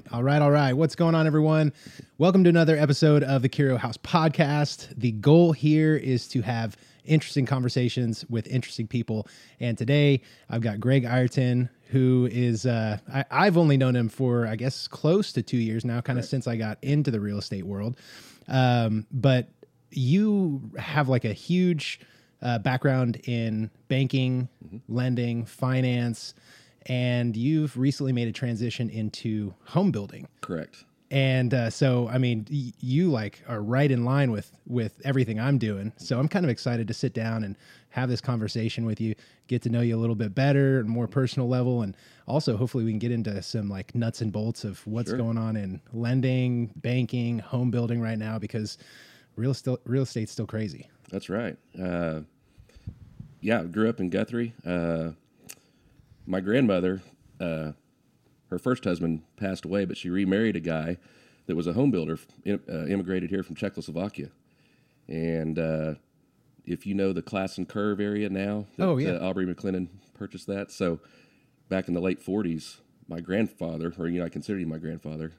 right. All right. All right. What's going on, everyone? Welcome to another episode of the Kirio House podcast. The goal here is to have interesting conversations with interesting people. And today I've got Greg Ireton, who is, uh, I, have only known him for, I guess, close to two years now, kind of right. since I got into the real estate world. Um, but you have like a huge uh, background in banking, mm-hmm. lending, finance and you've recently made a transition into home building. Correct. And uh, so, I mean, y- you like are right in line with with everything I'm doing. So I'm kind of excited to sit down and have this conversation with you, get to know you a little bit better, and more personal level, and also hopefully we can get into some like nuts and bolts of what's sure. going on in lending, banking, home building right now because real estate real estate's still crazy. That's right. Uh, yeah, grew up in Guthrie. Uh, my grandmother, uh, her first husband passed away, but she remarried a guy that was a home builder, uh, immigrated here from Czechoslovakia. And uh, if you know the Classen Curve area now, that, oh yeah, uh, Aubrey McLendon purchased that. So back in the late '40s, my grandfather, or you know, I consider him my grandfather,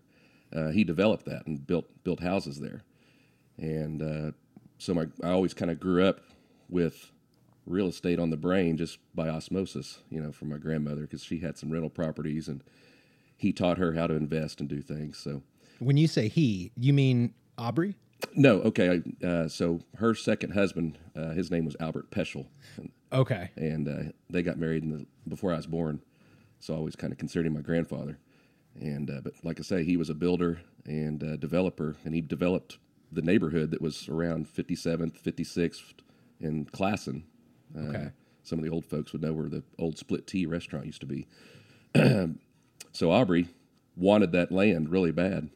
uh, he developed that and built built houses there. And uh, so my I always kind of grew up with real estate on the brain just by osmosis, you know, from my grandmother because she had some rental properties and he taught her how to invest and do things. So, when you say he, you mean Aubrey? No, okay. Uh, so her second husband, uh, his name was Albert Peschel. Okay. And uh, they got married the, before I was born, so I always kind of considered him my grandfather. And uh, but like I say, he was a builder and developer, and he developed the neighborhood that was around 57th, 56th and Classen, uh, okay. Some of the old folks would know where the old Split-T restaurant used to be. so Aubrey wanted that land really bad,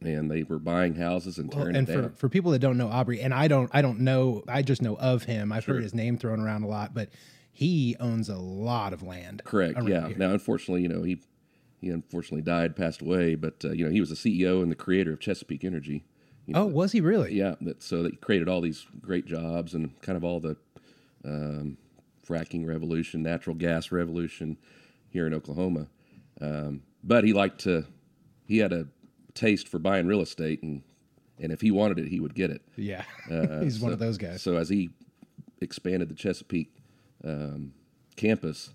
and they were buying houses and well, turning and it down. for for people that don't know Aubrey, and I don't I don't know I just know of him. I've sure. heard his name thrown around a lot, but he owns a lot of land. Correct. Yeah. Here. Now, unfortunately, you know he he unfortunately died, passed away, but uh, you know he was the CEO and the creator of Chesapeake Energy. You know, oh, was he really? Yeah. That, so that created all these great jobs and kind of all the um, fracking revolution, natural gas revolution here in Oklahoma. Um, but he liked to, he had a taste for buying real estate, and and if he wanted it, he would get it. Yeah, uh, he's so, one of those guys. So as he expanded the Chesapeake um, campus,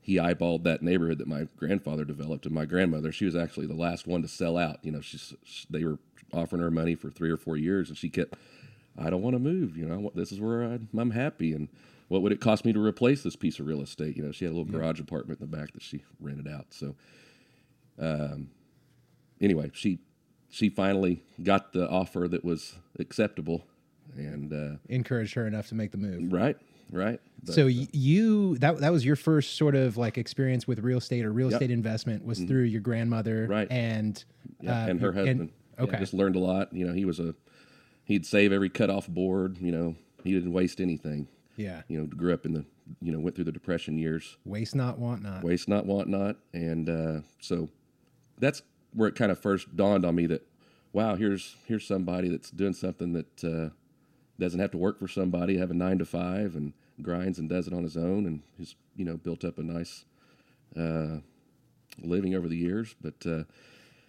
he eyeballed that neighborhood that my grandfather developed, and my grandmother, she was actually the last one to sell out. You know, she's they were offering her money for three or four years, and she kept I don't want to move. You know, this is where I, am happy. And what would it cost me to replace this piece of real estate? You know, she had a little yeah. garage apartment in the back that she rented out. So, um, anyway, she she finally got the offer that was acceptable, and uh, encouraged her enough to make the move. Right, right. But, so uh, you that that was your first sort of like experience with real estate or real yep. estate investment was mm-hmm. through your grandmother, right, and yeah, uh, and her husband. And, okay, yeah, just learned a lot. You know, he was a he'd save every cut off board. You know, he didn't waste anything. Yeah. You know, grew up in the, you know, went through the depression years. Waste not, want not. Waste not, want not. And uh, so that's where it kind of first dawned on me that, wow, here's here's somebody that's doing something that uh, doesn't have to work for somebody, have a nine to five, and grinds and does it on his own, and he's you know built up a nice uh, living over the years. But uh,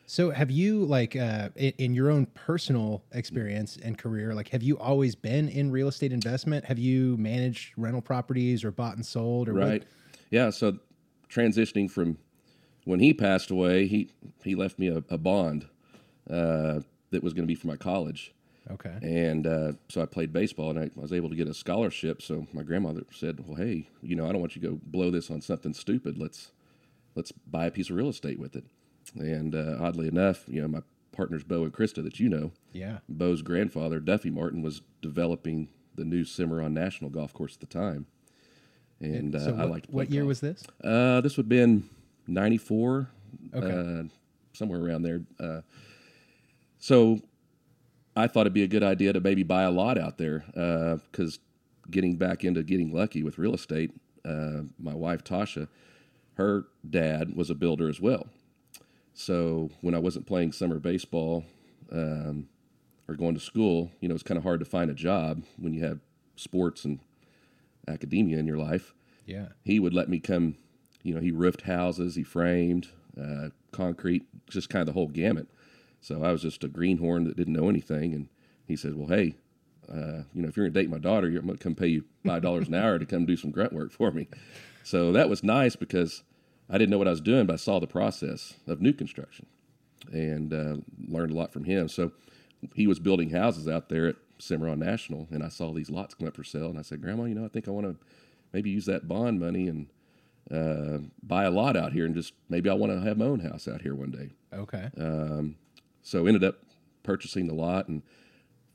so, have you like uh, in, your own personal experience and career, like have you always been in real estate investment? Have you managed rental properties or bought and sold or right? What? Yeah. So, transitioning from when he passed away, he he left me a, a bond uh, that was going to be for my college. Okay. And uh, so I played baseball, and I was able to get a scholarship. So my grandmother said, "Well, hey, you know, I don't want you to go blow this on something stupid. Let's let's buy a piece of real estate with it." And uh, oddly enough, you know, my partners Bo and Krista that you know, yeah, Bo's grandfather Duffy Martin was developing the new Cimarron National Golf Course at the time, and, and so uh, I like. What year golf. was this? Uh, this would have been '94, okay, uh, somewhere around there. Uh, so I thought it'd be a good idea to maybe buy a lot out there because uh, getting back into getting lucky with real estate, my wife Tasha, her dad was a builder as well. So when I wasn't playing summer baseball um, or going to school, you know, it's kind of hard to find a job when you have sports and academia in your life. Yeah. He would let me come, you know, he roofed houses, he framed, uh, concrete, just kind of the whole gamut. So I was just a greenhorn that didn't know anything. And he said, "Well, hey, uh, you know, if you're going to date my daughter, I'm going to come pay you five dollars an hour to come do some grunt work for me." So that was nice because I didn't know what I was doing, but I saw the process of new construction and uh, learned a lot from him. So he was building houses out there at Cimarron National, and I saw these lots come up for sale, and I said, "Grandma, you know, I think I want to maybe use that bond money and." Uh, buy a lot out here and just maybe I want to have my own house out here one day. Okay. So ended up purchasing the lot, and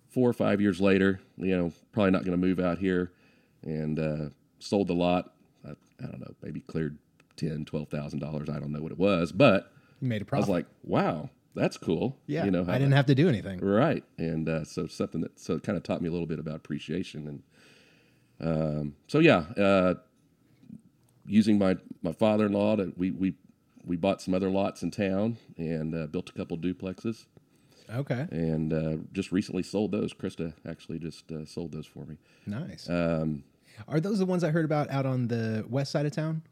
four or five years later, you know, probably not going to move out here, and uh, sold the lot. I, I don't know, maybe cleared ten, twelve thousand dollars. I don't know what it was, but you made a I profit. I was like, wow, that's cool. yeah. you know, how I didn't have to do anything. Right, and uh, so something that so it kind of taught me a little bit about appreciation, and um, so yeah, uh, using my my father in law we we we bought some other lots in town and uh, built a couple duplexes, Okay. and uh, just recently sold those. Krista actually just uh, sold those for me. Nice. Um, Are those the ones I heard about out on the west side of town?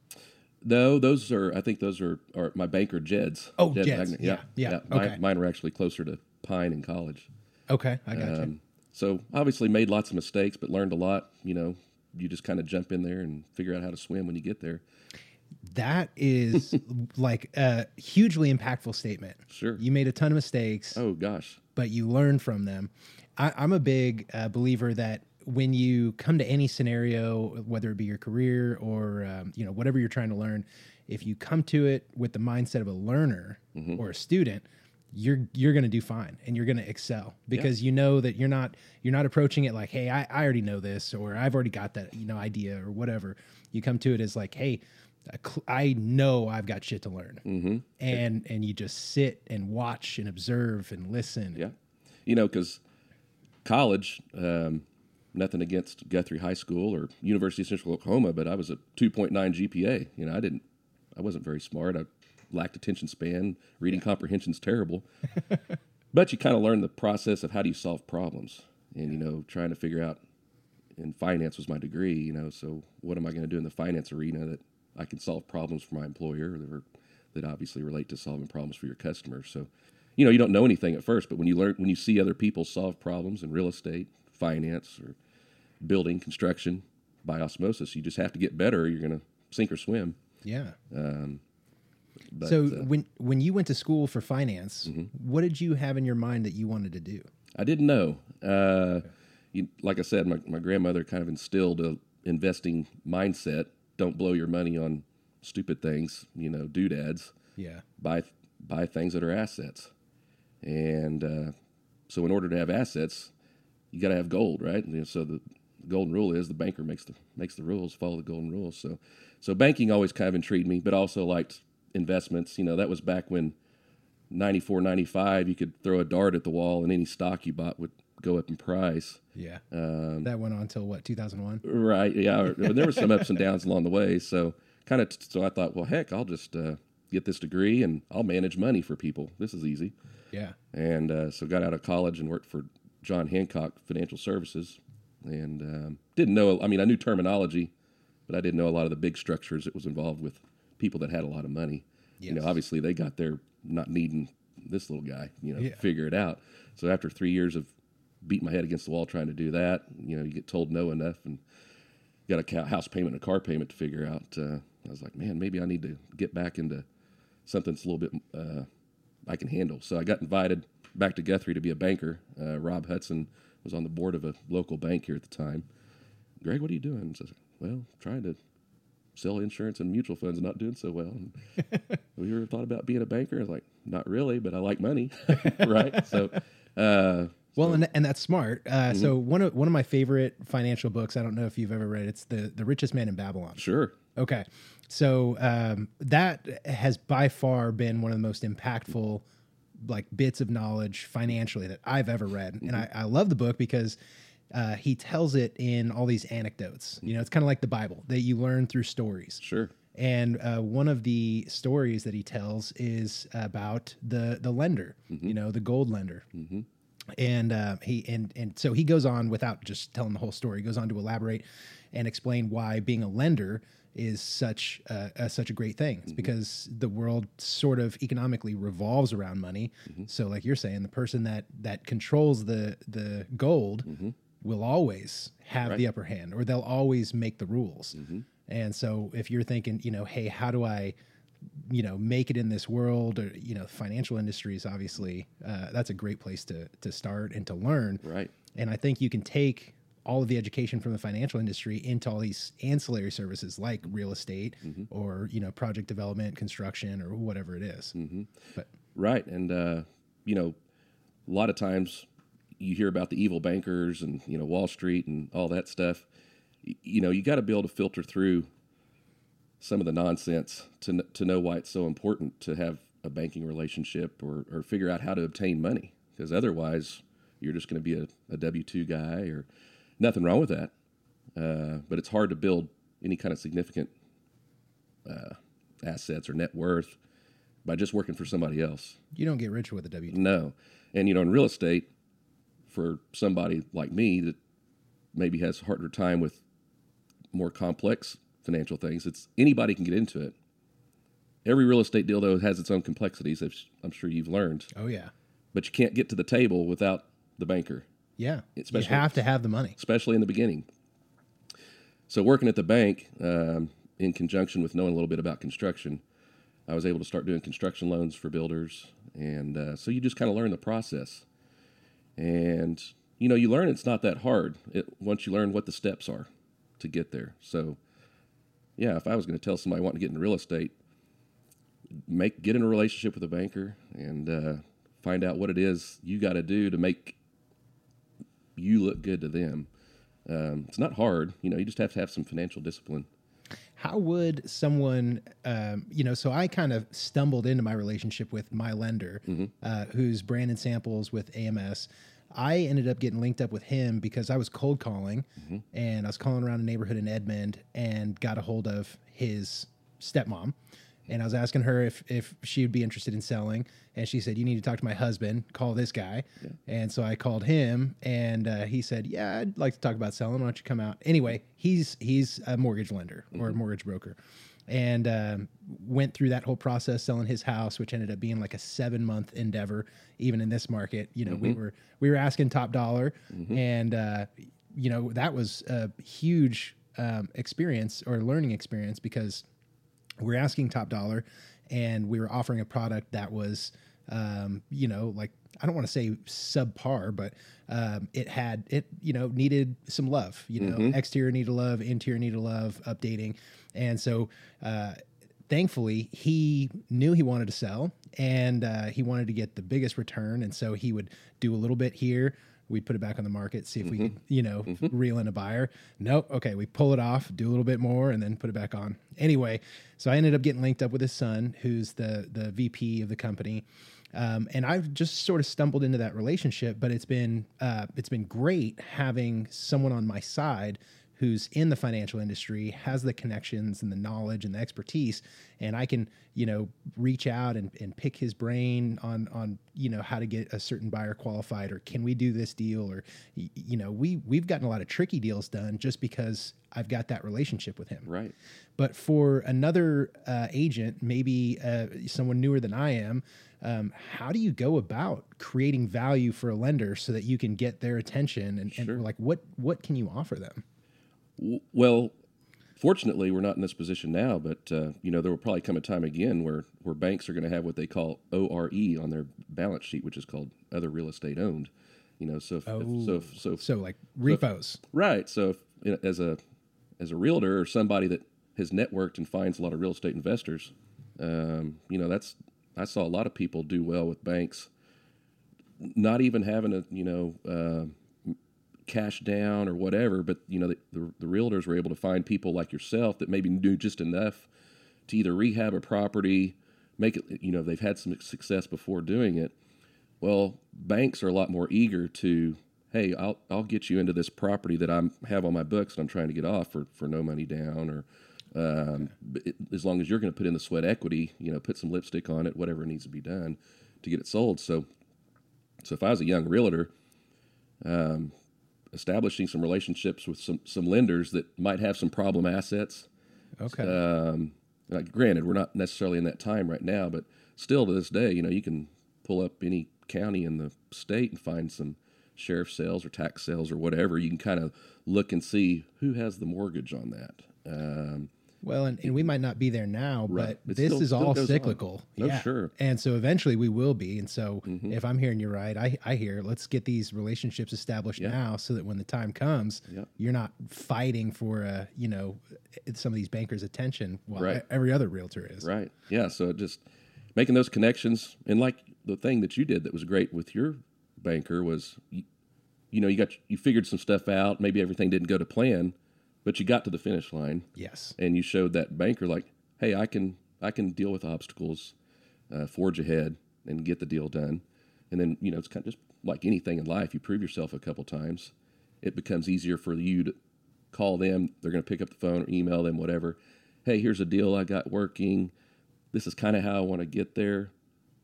No, those are I think those are, are my banker Jed's. Oh, Jed Jed's. Magnet. Yeah, yeah, Mine, okay. mine were actually closer to Pine in college. Okay, I got you. Um, so obviously made lots of mistakes, but learned a lot. You know, you just kind of jump in there and figure out how to swim when you get there. That is like a hugely impactful statement. Sure. You made a ton of mistakes, Oh gosh, but you learn from them. I, I'm a big uh, believer that when you come to any scenario, whether it be your career or um, you know whatever you're trying to learn, if you come to it with the mindset of a learner or a student, you're you're going to do fine and you're going to excel because you know that you're not you're not approaching it like, hey, I, I already know this or I've already got that you know idea or whatever. You come to it as like, hey. I I know I've got shit to learn, mm-hmm. and and you just sit and watch and observe and listen. yeah. You know, because college, um, nothing against Guthrie High School or University of Central Oklahoma, but I was a 2.9 GPA. You know, I didn't, I wasn't very smart. I lacked attention span. Reading comprehension's terrible. but you kind of learn the process of how do you solve problems, and you know, trying to figure out. And finance was my degree, you know. So what am I going to do in the finance arena that I can solve problems for my employer that, are, that obviously relate to solving problems for your customers? So, you know, you don't know anything at first, but when you learn, when you see other people solve problems in real estate, finance, or building, construction, by osmosis, you just have to get better. Or you're going to sink or swim. Yeah. But, so uh, when when you went to school for finance, Mm-hmm. what did you have in your mind that you wanted to do? I didn't know. Uh, you, like I said, my, my grandmother kind of instilled a investing mindset. Don't blow your money on stupid things, you know, doodads. Yeah. Buy buy things that are assets. And uh, so, in order to have assets, you got to have gold, right? So the golden rule is the banker makes the makes the rules. Follow the golden rules. So, so banking always kind of intrigued me, but also liked investments. You know, that was back when 94, 95, you could throw a dart at the wall and any stock you bought would go up in price. Yeah. Um, that went on until what, 2001? Right. Yeah. or- There were some ups and downs along the way. So kind of, so I thought, well, heck, I'll just uh, get this degree and I'll manage money for people. This is easy. Yeah. And uh, so got out of college and worked for John Hancock Financial Services and um, didn't know, I mean, I knew terminology, but I didn't know a lot of the big structures that was involved with people that had a lot of money. You know, obviously they got there not needing this little guy, you know, Yeah. figure it out. So after three years of beating my head against the wall trying to do that, you know, you get told no enough and got a house payment and a car payment to figure out. Uh, I was like, man, maybe I need to get back into something that's a little bit uh, I can handle. So I got invited back to Guthrie to be a banker. Uh, Rob Hudson was on the board of a local bank here at the time. Greg, what are you doing? Said, well, trying to sell insurance and mutual funds, not doing so well. And, have you ever thought about being a banker? I was like, not really, but I like money, right? So, uh, Well, and, and that's smart. Uh, Mm-hmm. So one of one of my favorite financial books. I don't know if you've ever read. it, It's the the Richest Man in Babylon. sure, Okay, so um, that has by far been one of the most impactful like bits of knowledge financially that I've ever read, and I, I love the book because uh, he tells it in all these anecdotes. You know, it's kind of like the Bible that you learn through stories. sure, And uh, one of the stories that he tells is about the the lender, you know, the gold lender. And uh, he and and so he goes on without just telling the whole story. He goes on to elaborate and explain why being a lender is such a, a, such a great thing. It's mm-hmm. because the world sort of economically revolves around money. Mm-hmm. So, like you're saying, the person that that controls the the gold mm-hmm. will always have the upper hand, or they'll always make the rules. And so, if you're thinking, you know, hey, how do I you know make it in this world or you know financial industries obviously uh, that's a great place to to start and to learn Right. and i think you can take all of the education from the financial industry into all these ancillary services like real estate or you know project development construction or whatever it is. but Right. And, uh, you know, a lot of times you hear about the evil bankers and, you know, Wall Street and all that stuff. You know, you got to be able to filter through some of the nonsense to, to know why it's so important to have a banking relationship or, or figure out how to obtain money. Because otherwise, you're just going to be a, a W 2 guy or nothing wrong with that. Uh, but it's hard to build any kind of significant uh, assets or net worth by just working for somebody else. you don't get rich with a W. No. And, you know, in real estate, for somebody like me that maybe has a harder time with more complex financial things, it's anybody can get into it. Every real estate deal, though, has its own complexities, I'm sure you've learned. Oh yeah, But you can't get to the table without the banker, yeah. Especially- you have to have the money. especially in the beginning. So, working at the bank, um, in conjunction with knowing a little bit about construction, I was able to start doing construction loans for builders. And uh, so you just kind of learn the process. And, you know, you learn it's not that hard it, once you learn what the steps are to get there. So, yeah, if I was going to tell somebody wanting to get into real estate, make get in a relationship with a banker and uh, find out what it is you got to do to make you look good to them. Um, it's not hard, you know. You just have to have some financial discipline. How would someone, um, you know, so I kind of stumbled into my relationship with my lender, uh, who's Brandon Samples with AMS. I ended up getting linked up with him because I was cold calling and I was calling around a neighborhood in Edmond and got a hold of his stepmom. And I was asking her if, if she would be interested in selling. And she said, You need to talk to my husband, call this guy. And so I called him and uh, he said, Yeah, I'd like to talk about selling. Why don't you come out? Anyway, he's he's a mortgage lender or a mortgage broker. And um, went through that whole process selling his house, which ended up being like a seven month endeavor. Even in this market, you know, we were we were asking top dollar, and uh, you know that was a huge um, experience or learning experience because were asking top dollar and we were offering a product that was um, you know like i don't want to say subpar but um, it had it you know needed some love you know. Exterior needed love interior needed love updating. And so uh, thankfully he knew he wanted to sell and uh, he wanted to get the biggest return and so he would do a little bit here we'd put it back on the market see if we could you know reel in a buyer. Nope. Okay we pull it off do a little bit more and then put it back on. Anyway so i ended up getting linked up with his son who's the the vp of the company. Um, and I've just sort of stumbled into that relationship, but it's been uh, it's been great having someone on my side who's in the financial industry, has the connections and the knowledge and the expertise, and I can, you know, reach out and, and pick his brain on on you know how to get a certain buyer qualified, or can we do this deal, or you know, we we've gotten a lot of tricky deals done just because I've got that relationship with him. Right. But for another uh, agent, maybe uh, someone newer than I am, um, how do you go about creating value for a lender so that you can get their attention and, and like what what can you offer them? Well, fortunately, we're not in this position now, but uh, you know there will probably come a time again where where banks are going to have what they call ORE on their balance sheet, which is called other real estate owned. You know, so if, if, so if, so if, So like repos. right. So if, you know, as a as a realtor or somebody that has networked and finds a lot of real estate investors, um, you know that's I saw a lot of people do well with banks, not even having a you know. Uh, cash down or whatever, but you know the, the, the realtors were able to find people like yourself that maybe knew just enough to either rehab a property, make it you know they've had some success before doing it. Well, banks are a lot more eager to, hey, I'll I'll get you into this property that I'm have on my books and I'm trying to get off for for no money down or. Um, it, as long as you're going to put in the sweat equity, you know, put some lipstick on it, whatever needs to be done to get it sold. So, so if I was a young realtor, establishing some relationships with some some lenders that might have some problem assets Okay. Um, like, granted, we're not necessarily in that time right now, but still to this day, you know, you can pull up any county in the state and find some sheriff sales or tax sales or whatever. You can kind of look and see who has the mortgage on that. Um, Well, and, and we might not be there now, Right. but It this still- is all goes on. cyclical. No, sure. Mm-hmm. And so eventually we will be. And so if I'm hearing you right, I, I hear let's get these relationships established Yeah. now so that when the time comes, Yeah. you're not fighting for, uh, you know, some of these bankers' attention while Right. every other realtor is. Right. Yeah. So just making those connections, and like the thing that you did that was great with your banker was, you, you know, you got you figured some stuff out. Maybe everything didn't go to plan, but you got to the finish line, Yes. and you showed that banker like, hey, I can I can deal with obstacles, uh, forge ahead, and get the deal done. And then you know it's kind of just like anything in life. You prove yourself a couple times, it becomes easier for you to call them. They're going to pick up the phone or email them, whatever. Hey, here's a deal I got working. This is kind of how I want to get there.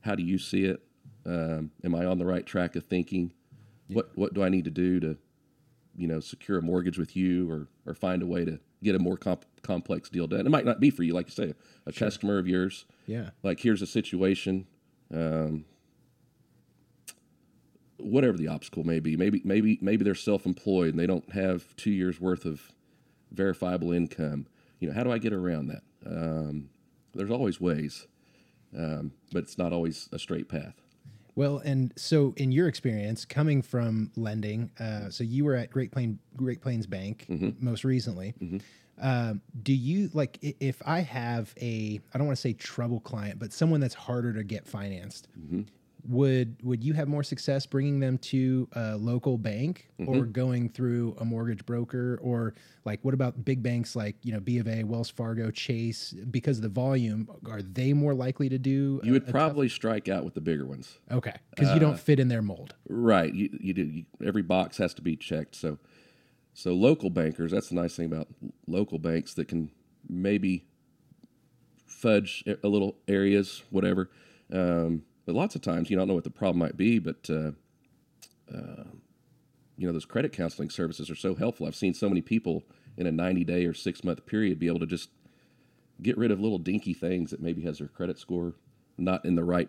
How do you see it? Um, am I on the right track of thinking? What What do I need to do to, you know, secure a mortgage with you, or or find a way to get a more comp- complex deal done? It might not be for you, like you say, a customer of yours. Yeah. Like here's a situation. Um, whatever the obstacle may be. Maybe maybe maybe they're self-employed and they don't have two years worth of verifiable income. You know, how do I get around that? Um, there's always ways, um, but it's not always a straight path. Well, and so in your experience coming from lending, uh, so you were at Great Plain Great Plains Bank Mm-hmm. most recently. Um, do you like if I have a I don't want to say trouble client, but someone that's harder to get financed? Mm-hmm. Would would you have more success bringing them to a local bank or Mm-hmm. going through a mortgage broker or like what about big banks like you know B of A, Wells Fargo, Chase? Because of the volume, are they more likely to do? You a- would a tough- probably strike out with the bigger ones. okay because you Uh, don't fit in their mold. Right. You, you do. You, every box has to be checked. So, so local bankers. That's the nice thing about local banks that can maybe fudge a little areas, whatever. Um, but lots of times you don't know what the problem might be. But uh, uh, you know those credit counseling services are so helpful. I've seen so many people in a ninety day or six month period be able to just get rid of little dinky things that maybe has their credit score not in the right.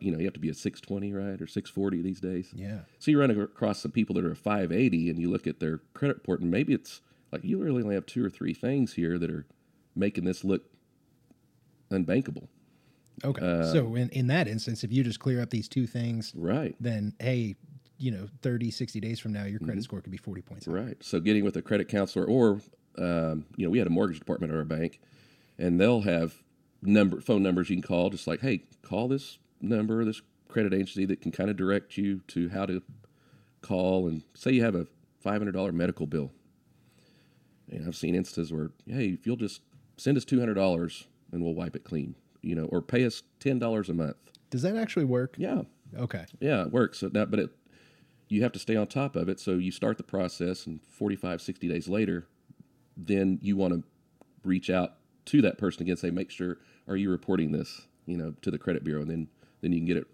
You know, you have to be a six twenty, right, or six forty these days. Yeah. So you run across some people that are a 580 and you look at their credit report and maybe it's like you really only have two or three things here that are making this look unbankable. Okay. Uh, so in, in that instance, if you just clear up these two things, Right. then hey, you know, 30, 60 days from now, your Mm-hmm. credit score could be 40 points. Right. So getting with a credit counselor or um, you know, we had a mortgage department at our bank and they'll have number phone numbers you can call just like, "Hey, call this number, this credit agency that can kind of direct you to how to call and say you have a $500 medical bill." And I've seen instances where, "Hey, if you'll just send us $200 and we'll wipe it clean." You know, or pay us $10 a month. Does that actually work? Yeah. Okay. Yeah, it works. So that, but it, you have to stay on top of it. So you start the process, and 45, 60 days later, then you want to reach out to that person again, say, make sure, are you reporting this, you know, to the credit bureau, and then then you can get it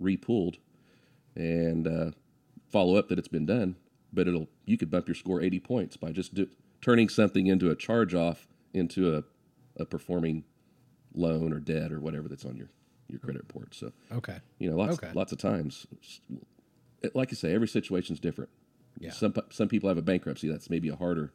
repulled and uh, follow up that it's been done. But it'll you could bump your score 80 points by just do, turning something into a charge off into a, a performing loan or debt or whatever that's on your your credit report. So Okay. you know, lots Okay. lots of times, like you say, every situation's different. Yeah. Some some people have a bankruptcy. That's maybe a harder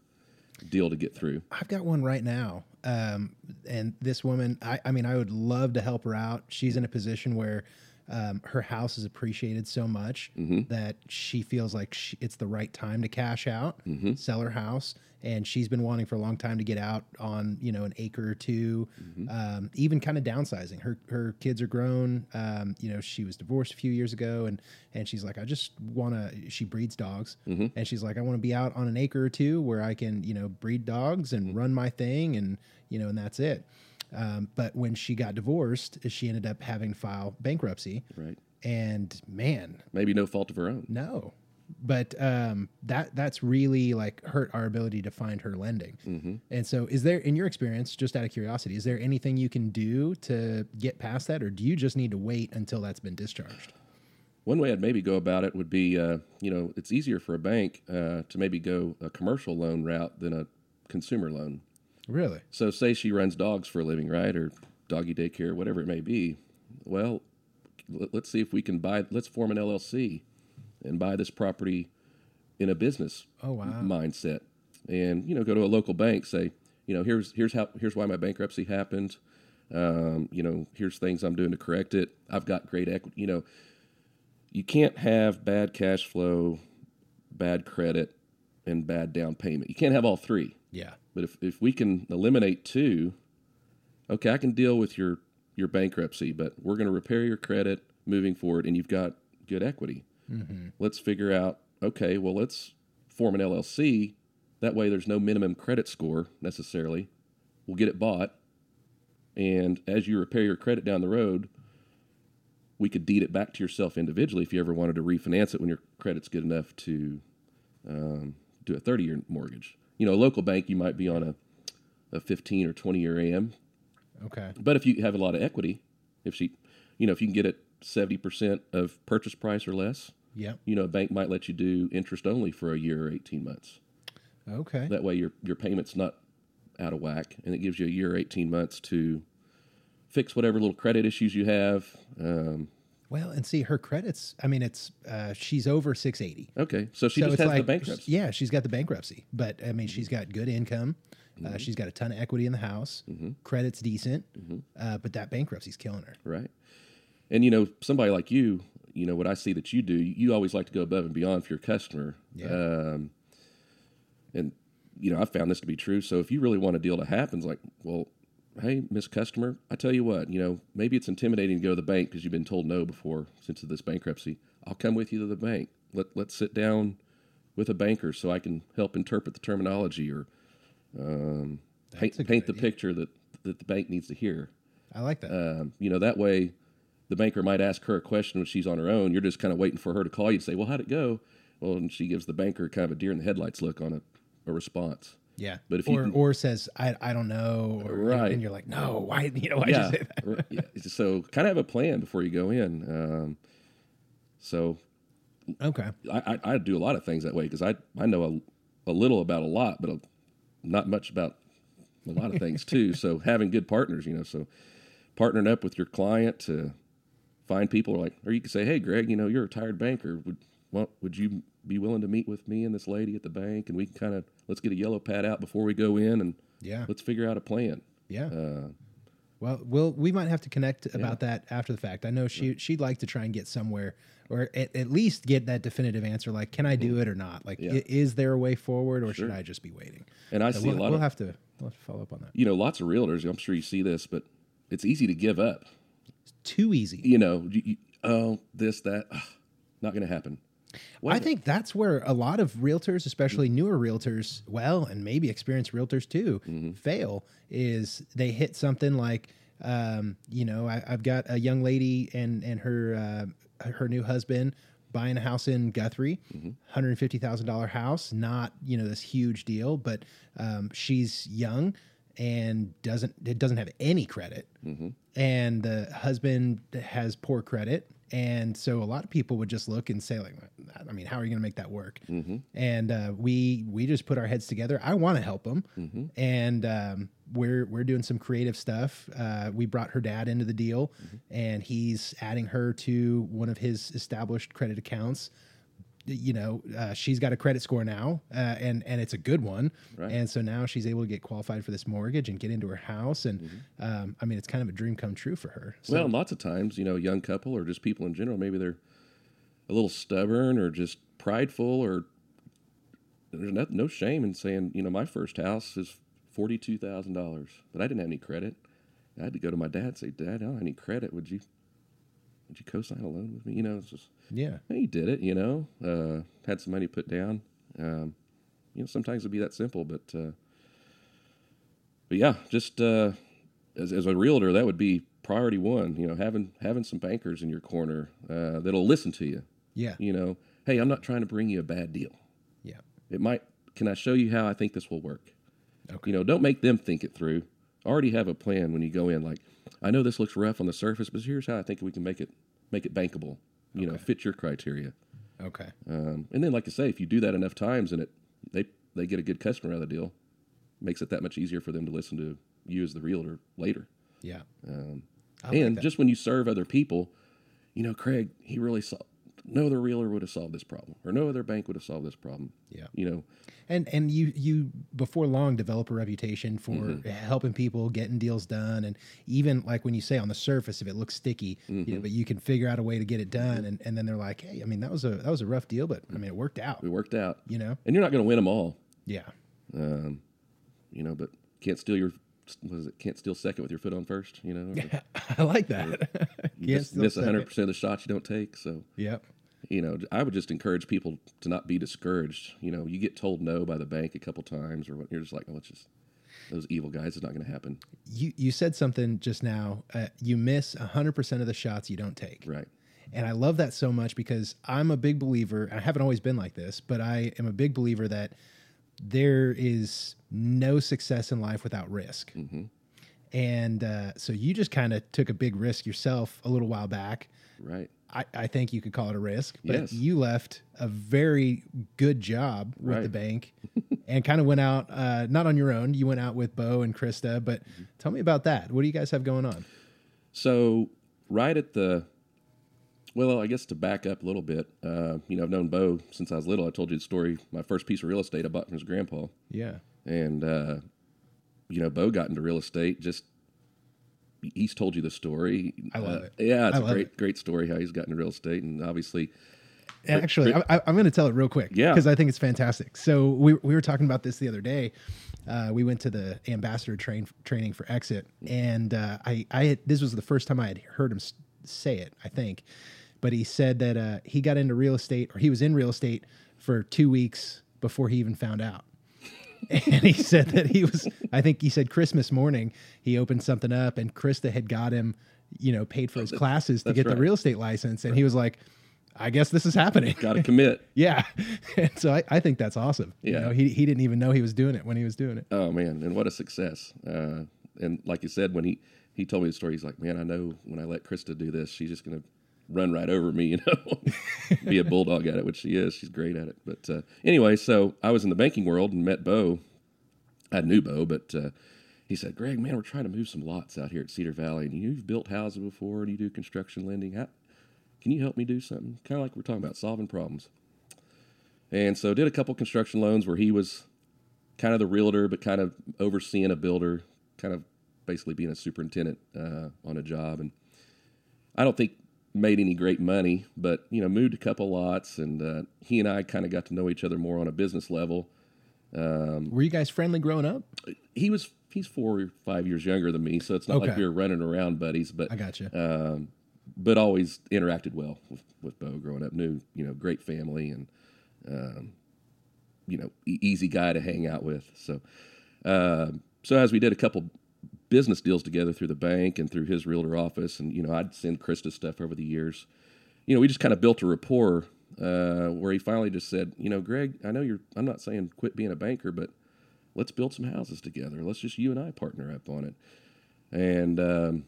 deal to get through. I've got one right now. Um, and this woman, I, I mean, I would love to help her out. She's in a position where um, her house is appreciated so much that she feels like she, it's the right time to cash out, sell her house. And she's been wanting for a long time to get out on, you know, an acre or 2 um, even kind of downsizing. Her her kids are grown. Um, you know, she was divorced a few years ago, and and she's like, I just want to. She breeds dogs, and she's like, I want to be out on an acre or two where I can, you know, breed dogs and run my thing, and you know, and that's it. Um, but when she got divorced, she ended up having to file bankruptcy, Right. and man, Maybe no fault of her own. no. But um, that that's really like hurt our ability to find her lending. Mm-hmm. And so, is there, in your experience, just out of curiosity, is there anything you can do to get past that, or do you just need to wait until that's been discharged? One way I'd maybe go about it would be, uh, you know, it's easier for a bank uh, to maybe go a commercial loan route than a consumer loan. Really? So, say she runs dogs for a living, right, or doggy daycare, whatever it may be. Well, let- let's see if we can buy. Let's form an LLC and buy this property in a business Oh, wow. mindset, and you know, go to a local bank, say, you know, here's here's how here's why my bankruptcy happened. Um, you know, here's things I'm doing to correct it. I've got great equity. You know, you can't have bad cash flow, bad credit, and bad down payment. You can't have all three. Yeah. But if, if we can eliminate two, okay, I can deal with your your bankruptcy, but we're going to repair your credit moving forward, and you've got good equity. Let's figure out, okay, well, let's form an LLC. That way, there's no minimum credit score necessarily. We'll get it bought, and as you repair your credit down the road, we could deed it back to yourself individually if you ever wanted to refinance it when your credit's good enough to um, do a 30 year mortgage. You know, a local bank, you might be on a, a 15 or 20 year AM. Okay. But if you have a lot of equity, if she, you know, if you can get it 70% of purchase price or less, yeah. you know, a bank might let you do interest only for a year or 18 months. Okay. That way your, your payment's not out of whack and it gives you a year or 18 months to fix whatever little credit issues you have. Um, Well, and see her credits. I mean, it's uh, she's over six eighty. okay. So she so just has like the bankruptcy. Yeah, she's got the bankruptcy, but I mean, she's got good income. Mm-hmm. Uh, she's got a ton of equity in the house. Credit's decent, Mm-hmm. uh, but that bankruptcy's killing her. right? And you know, somebody like you, you know, what I see that you do, you always like to go above and beyond for your customer. Yeah. Um, and you know, I found this to be true. So if you really want a deal to happen, it's like, well, hey, Miss Customer, I tell you what, you know, maybe it's intimidating to go to the bank because you've been told no before since of this bankruptcy. I'll come with you to the bank. Let let's sit down with a banker so I can help interpret the terminology or um, paint paint the idea. picture that that the bank needs to hear. I like that. Um, you know, that way the banker might ask her a question when she's on her own. You're just kind of waiting for her to call you and say, Well, how'd it go? Well, and she gives the banker kind of a deer in the headlights look on a, a response. Yeah, but if or can- or says I I don't know, or, Right. and you're like, no, why you know why yeah. you say that? yeah. So kind of have a plan before you go in. Um, so Okay, I, I, I do a lot of things that way because I, I know a, a little about a lot, but a, not much about a lot of things too. so having good partners, you know, so partnering up with your client to find people or like, or you could say, Hey, Greg, you know, you're a retired banker. Would, well, would you be willing to meet with me and this lady at the bank? And we can kind of, let's get a yellow pad out before we go in and yeah, let's figure out a plan. yeah. Uh, Well, we'll we might have to connect about that after the fact. I know she she'd like to try and get somewhere, or at, at least get that definitive answer. Like, can I do it or not? Like, Mm-hmm. Yeah. is there a way forward, or should I just be waiting? and I So see we'll, a lot we'll of, have to we'll have to follow up on that. you know, lots of realtors, I'm sure you see this, but it's easy to give up. It's too easy. you know, you, you, oh, this, that, ugh, not going to happen. I think that's where a lot of realtors, especially newer realtors, well, and maybe experienced realtors too, Mm-hmm. fail. Is they hit something like, um, you know, I, I've got a young lady and and her uh, her new husband buying a house in Guthrie, Mm-hmm. hundred fifty thousand dollar house, not you know this huge deal, but um, she's young and doesn't it doesn't have any credit, Mm-hmm. and the husband has poor credit. And so a lot of people would just look and say, like, I mean, how are you going to make that work? Mm-hmm. And uh, we we just put our heads together. I want to help them, Mm-hmm. and um, we're we're doing some creative stuff. Uh, we brought her dad into the deal, Mm-hmm. and he's adding her to one of his established credit accounts. You know, uh, she's got a credit score now, uh, and and it's a good one. Right. And so now she's able to get qualified for this mortgage and get into her house. And Mm-hmm. um, I mean, it's kind of a dream come true for her. So, well, lots of times, you know, young couple or just people in general, maybe they're a little stubborn or just prideful or there's no, no shame in saying, you know, my first house is $42,000, but I didn't have any credit. I had to go to my dad and say, Dad, I don't have any credit. Would you, would you co-sign a loan with me? You know, it's just, yeah, he did it, you know, uh, had some money put down. Um, you know, sometimes it'd be that simple, but, uh, but yeah, just, uh, as, as a realtor, that would be priority one, you know, having, having some bankers in your corner, uh, that'll listen to you, yeah, you know, Hey, I'm not trying to bring you a bad deal. yeah. It might, can I show you how I think this will work? Okay. You know, don't make them think it through. Already have a plan when you go in. Like, I know this looks rough on the surface, but here's how I think we can make it, make it bankable, you know, fit your criteria. Okay. Um, and then, like I say, if you do that enough times and it they they get a good customer out of the deal, makes it that much easier for them to listen to you as the realtor later. Yeah. Um, I like and that. just when you serve other people, you know, Craig, he really saw. No other realtor would have solved this problem, or no other bank would have solved this problem. Yeah. You know, And and you you before long develop a reputation for Mm-hmm. helping people, getting deals done, and even like when you say on the surface, if it looks sticky, you Mm-hmm. know, but you can figure out a way to get it done, and, and then they're like, hey, I mean that was a that was a rough deal, but I mean it worked out, it worked out. you know? And you're not going to win them all, Yeah, um, you know, but can't steal your what is it? Can't steal second with your foot on first. You know, or I like that. you miss, miss 100 percent of the shots you don't take. So Yep. You know, I would just encourage people to not be discouraged. You know, you get told no by the bank a couple times, or what, you're just like, oh, let's just those evil guys. It's not going to happen, You you said something just now. Uh, you miss hundred percent of the shots you don't take. right? And I love that so much because I'm a big believer. I haven't always been like this, but I am a big believer that there is no success in life without risk. And uh, so you just kind of took a big risk yourself a little while back. Right. I, I think you could call it a risk, but Yes. you left a very good job with the bank and kind of went out, uh, not on your own. You went out with Bo and Krista, but Mm-hmm. tell me about that. What do you guys have going on? So right at the well, I guess to back up a little bit, uh, you know, I've known Bo since I was little. I told you the story. My first piece of real estate I bought from his grandpa, Yeah. and uh, you know, Bo got into real estate. Just he's told you the story. I love Uh, it. Yeah, it's I a great, great story how he's gotten into real estate, and obviously, Actually, I, I- I'm going to tell it real quick. Yeah. Because I think it's fantastic. So we, we were talking about this the other day. Uh, we went to the ambassador train training for Exit, and uh, I, I had, this was the first time I had heard him say it. I think, but he said that uh, he got into real estate, or he was in real estate for two weeks before he even found out. and he said that he was i think he said christmas morning he opened something up and krista had got him you know paid for his classes to get the real estate license. And he was like i guess this is happening. Got to commit. yeah. And so I, I think that's awesome. You Yeah. know he, he didn't even know he was doing it when he was doing it. Oh man, and what a success! Uh, and like you said, when he he told me the story, he's like, "Man, I know when I let Krista do this, she's just gonna run right over me, you know, be a bulldog at it, which she is. She's great at it." But uh, anyway, so I was in the banking world and met Bo. I knew Bo, but uh, he said, "Greg, man, we're trying to move some lots out here at Cedar Valley, and you've built houses before, and you do construction lending. How, can you help me do something? Kind of like we're talking about solving problems." And so did a couple construction loans where he was kind of the realtor, but kind of overseeing a builder, kind of basically being a superintendent uh, on a job. And I don't think made any great money, but you know, moved a couple lots, and uh, he and I kind of got to know each other more on a business level. were you guys friendly growing up He was he's four or five years younger than me, so it's not like we were running around buddies, but i got you um, but always interacted well with, with Bo growing up. Knew you know great family and um, you know e- easy guy to hang out with. So um so as we did a couple business deals together through the bank and through his realtor office, and you know I'd send Krista stuff over the years. You know we just kind of built a rapport uh, where he finally just said, you know, Greg, I know you're. I'm not saying quit being a banker, but let's build some houses together. Let's just you and I partner up on it. And um,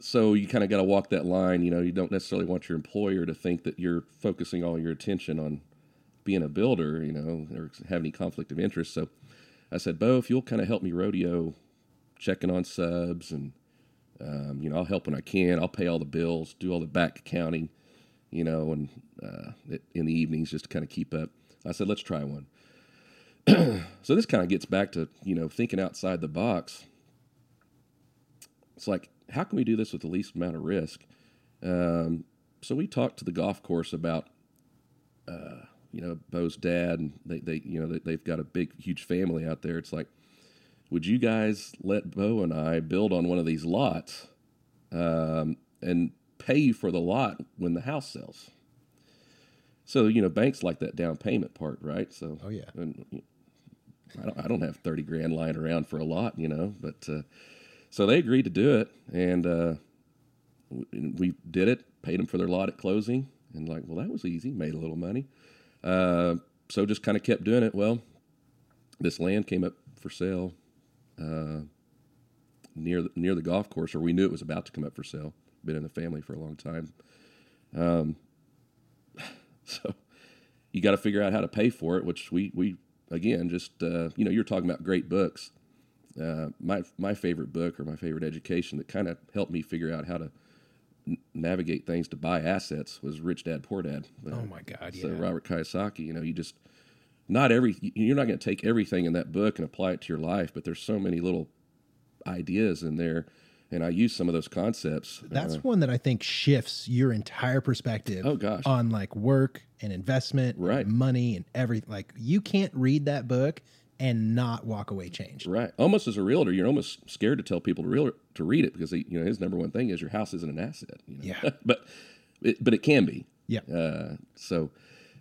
so you kind of got to walk that line. You know, you don't necessarily want your employer to think that you're focusing all your attention on being a builder, you know, or have any conflict of interest. So I said, Bo, if you'll kind of help me rodeo, checking on subs, and um, you know, I'll help when I can. I'll pay all the bills, do all the back accounting, you know, and uh, it- in the evenings just to kind of keep up. I said, let's try one. so this kind of gets back to you know thinking outside the box. It's like, how can we do this with the least amount of risk? Um, so we talked to the golf course about, uh, you know, Bo's dad, and they, they you know, they, they've got a big, huge family out there. It's like, would you guys let Bo and I build on one of these lots um, and pay you for the lot when the house sells? So you know, banks like that down payment part, right? So Oh, yeah. and you- I don't, I don't have thirty grand lying around for a lot, you know, but uh, so they agreed to do it, and uh, we did it. Paid them for their lot at closing, and like, well, that was easy. Made a little money. Uh, so just kind of kept doing it. Well, this land came up for sale uh, near the, near the golf course, or we knew it was about to come up for sale. Been in the family for a long time. Um, so you got to figure out how to pay for it, which we we again, just uh, you know, you're talking about great books. Uh, my my favorite book or my favorite education that kind of helped me figure out how to navigate things to buy assets was Rich Dad Poor Dad. Uh, Oh my God, So yeah. Robert Kiyosaki, you know, you just not every you're not going to take everything in that book and apply it to your life, but there's so many little ideas in there, and I use some of those concepts. That's uh, one that I think shifts your entire perspective. Oh, gosh. on like work and investment, and Right. money and everything. Like you can't read that book and not walk away changed. right. Almost as a realtor, you're almost scared to tell people to real to read it because he, you know his number one thing is your house isn't an asset. You know? Yeah. but it, but it can be. Yeah. Uh, so,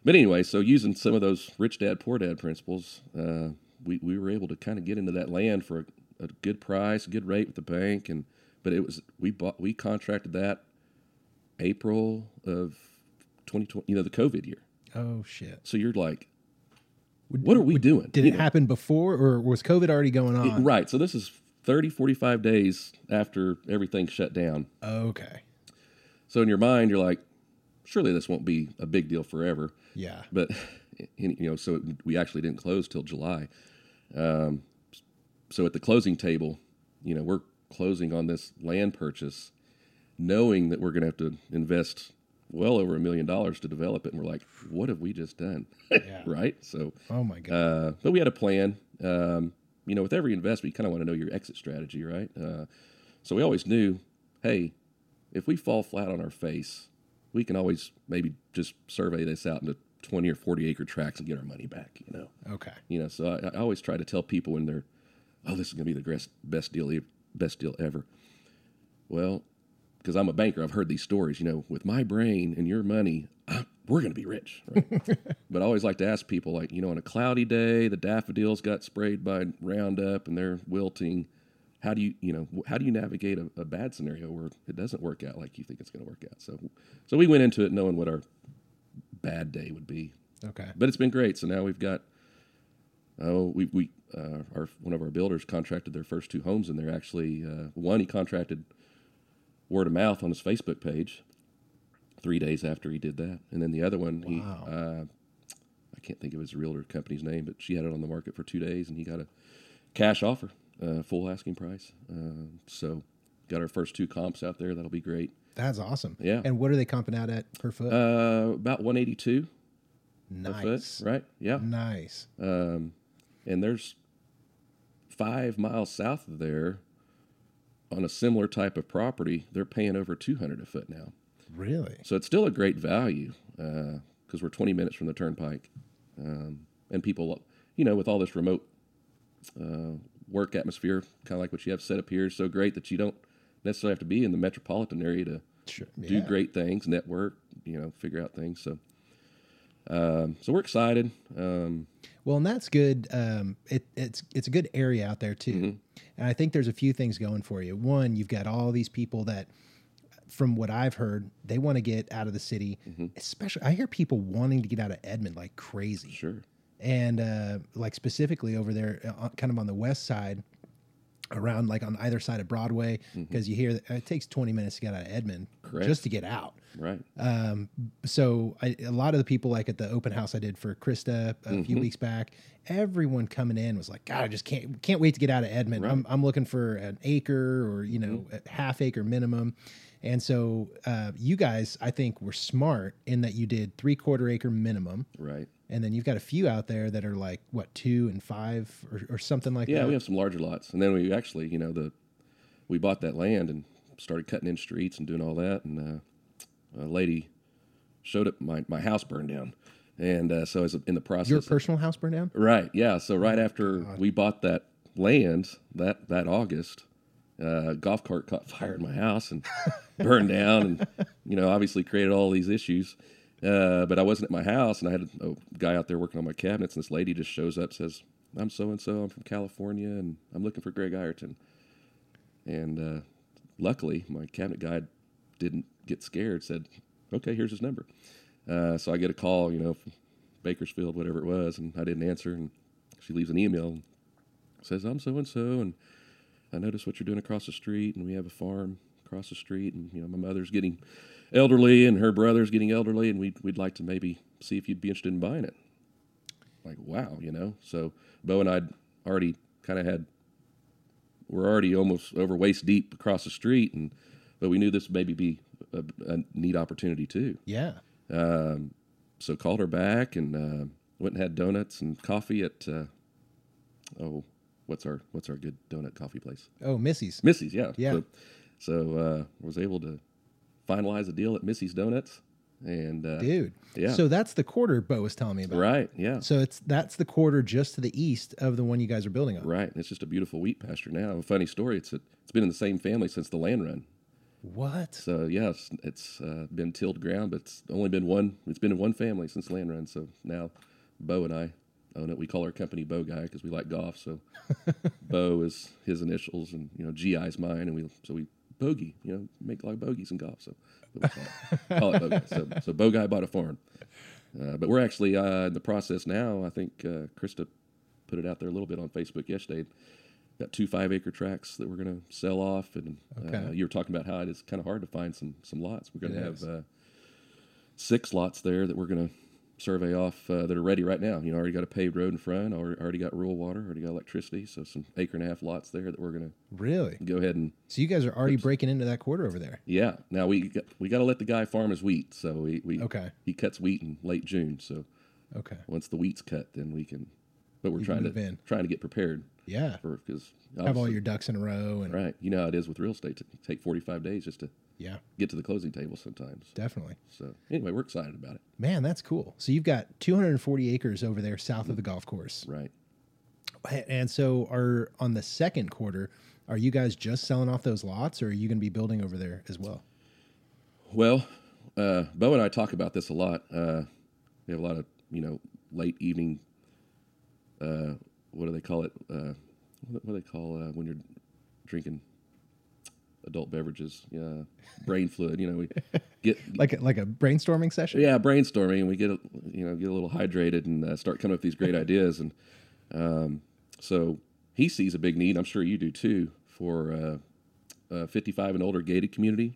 but anyway, so using some of those rich dad poor dad principles, uh, we we were able to kind of get into that land for a, a good price, good rate with the bank, and but it was we bought we contracted that April of 2020, you know, the COVID year. Oh shit! So you're like, what are we doing? Did it happen before, or was COVID already going on? Right. So this is 30, 45 days after everything shut down. Okay. So in your mind, you're like, surely this won't be a big deal forever. Yeah. But you know, so it, we actually didn't close till July. Um, so at the closing table, you know, we're closing on this land purchase, knowing that we're going to have to invest well over a million dollars to develop it, and we're like, what have we just done? Yeah. right. So, Oh my god. uh, but we had a plan. Um, you know, with every investment, you kind of want to know your exit strategy, right? Uh, so we always knew, hey, if we fall flat on our face, we can always maybe just survey this out into 20 or 40 acre tracts and get our money back, you know? okay. You know, so I, I always try to tell people when they're, oh, this is going to be the best, best deal, best deal ever. Well, because I'm a banker, I've heard these stories. You know, with my brain and your money, I, we're going to be rich. Right? but I always like to ask people, like, you know, on a cloudy day, the daffodils got sprayed by Roundup and they're wilting. How do you, you know, how do you navigate a, a bad scenario where it doesn't work out like you think it's going to work out? So, so we went into it knowing what our bad day would be, Okay. but it's been great. So now we've got oh we we uh, our one of our builders contracted their first two homes and they're actually uh, one he contracted word of mouth on his Facebook page three days after he did that, and then the other one he uh, I can't think of his realtor company's name, but she had it on the market for two days and he got a cash offer, uh, full asking price. Uh, so got our first two comps out there. That'll be great. That's awesome. Yeah. And what are they comping out at per foot? Uh, about 182 a foot, nice. right? Yeah. Nice. Um, and there's five miles south of there on a similar type of property, they're paying over 200 a foot now. Really? So it's still a great value because we're 20 minutes from the turnpike. Um, and people, you know, with all this remote uh, work atmosphere, kind of like what you have set up here, is so great that you don't necessarily have to be in the metropolitan area to Sure. do Yeah. great things, network, you know, figure out things. So, um, so we're excited. Um, Well, and that's good. Um, it, it's it's a good area out there too, Mm-hmm. and I think there's a few things going for you. One, you've got all these people that, from what I've heard, they want to get out of the city. Mm-hmm. Especially, I hear people wanting to get out of Edmond like crazy, sure. and uh, like specifically over there, uh, kind of on the west side, around like on either side of Broadway, because you hear that it takes 20 minutes to get out of Edmond Mm-hmm. Correct. just to get out. Right. Um, so I, a lot of the people like at the open house I did for Krista a few weeks back, everyone coming in was like, God, I just can't can't wait to get out of Edmond. I'm I'm looking for an acre or you know a half acre minimum. And so uh, you guys, I think, were smart in that you did three quarter acre minimum, Right. and then you've got a few out there that are like what two and five or, or something like Yeah, that. Yeah, we have some larger lots, and then we actually, you know, the we bought that land and started cutting in streets and doing all that, and uh, a lady showed up. My my house burned down, and uh, so as in the process, Your personal house burned down. right? Yeah, so right after we bought that land that that August, uh, golf cart caught fire in my house and burned down, and you know, obviously created all these issues. Uh, but I wasn't at my house, and I had a, a guy out there working on my cabinets, and this lady just shows up, says, "I'm so and so. I'm from California, and I'm looking for Greg Ireton." And uh, luckily, my cabinet guy didn't get scared. Said, "Okay, here's his number." Uh, so I get a call, you know, from Bakersfield, whatever it was, and I didn't answer. And she leaves an email and says, "I'm so and so, and I noticed what you're doing across the street, and we have a farm across the street, and you know, my mother's getting elderly, and her brother's getting elderly, and we'd we'd like to maybe see if you'd be interested in buying it." like wow, you know. So Bo and I'd already kind of had we're already almost over waist deep across the street, and but we knew this would maybe be a, a neat opportunity too. Yeah. So called her back and uh, went and had donuts and coffee at uh, oh what's our what's our good donut coffee place Oh, Missy's. Missy's yeah Yeah. so, so uh, was able to finalize a deal at Missy's Donuts and uh, Dude. Yeah. So that's the quarter Bo was telling me about. right yeah So it's that's the quarter just to the east of the one you guys are building on. right it's just a beautiful wheat pasture now a funny story it's a, it's been in the same family since the land run What? so yeah it's, it's uh, been tilled ground but it's only been one it's been in one family since land run so now Bo and I own it. We call our company Bo Guy because we like golf so Bo is his initials and you know GI is mine and we so we bogey you know make a lot of bogeys in golf so we call it, call it Bo Guy. So, so Bo Guy bought a farm. Uh, but we're actually uh, in the process now. I think uh, Krista put it out there a little bit on Facebook yesterday got two five acre tracts that we're going to sell off and uh, you were talking about how it is kind of hard to find some some lots we're going to have uh, six lots there that we're going to survey off uh, that are ready right now you know already got a paved road in front already, already got rural water already got electricity so some acre and a half lots there that we're going to Really? go ahead and So you guys are already breaking into that quarter over there. yeah now we got, we got to let the guy farm his wheat so we, we Okay. he cuts wheat in late june so Okay. once the wheat's cut then we can but we're You trying to in. trying to get prepared Yeah. because Have all your ducks in a row and right you know how it is with real estate to take 45 days just to yeah, get to the closing table sometimes. definitely. So anyway, we're excited about it. Man, that's cool. So you've got 240 acres over there south of the golf course. Right. And so are on the second quarter, are you guys just selling off those lots or are you going to be building over there as well? Well, uh, Bo and I talk about this a lot. Uh, we have a lot of you know late evening. Uh, what do they call it? Uh, what, what do they call uh, when you're drinking adult beverages? Yeah, brain fluid. You know, we get Like a, like a brainstorming session? yeah brainstorming and we get a, you know get a little hydrated and uh, start coming up with these great ideas and um, so he sees a big need i'm sure you do too for uh, uh, 55 and older gated community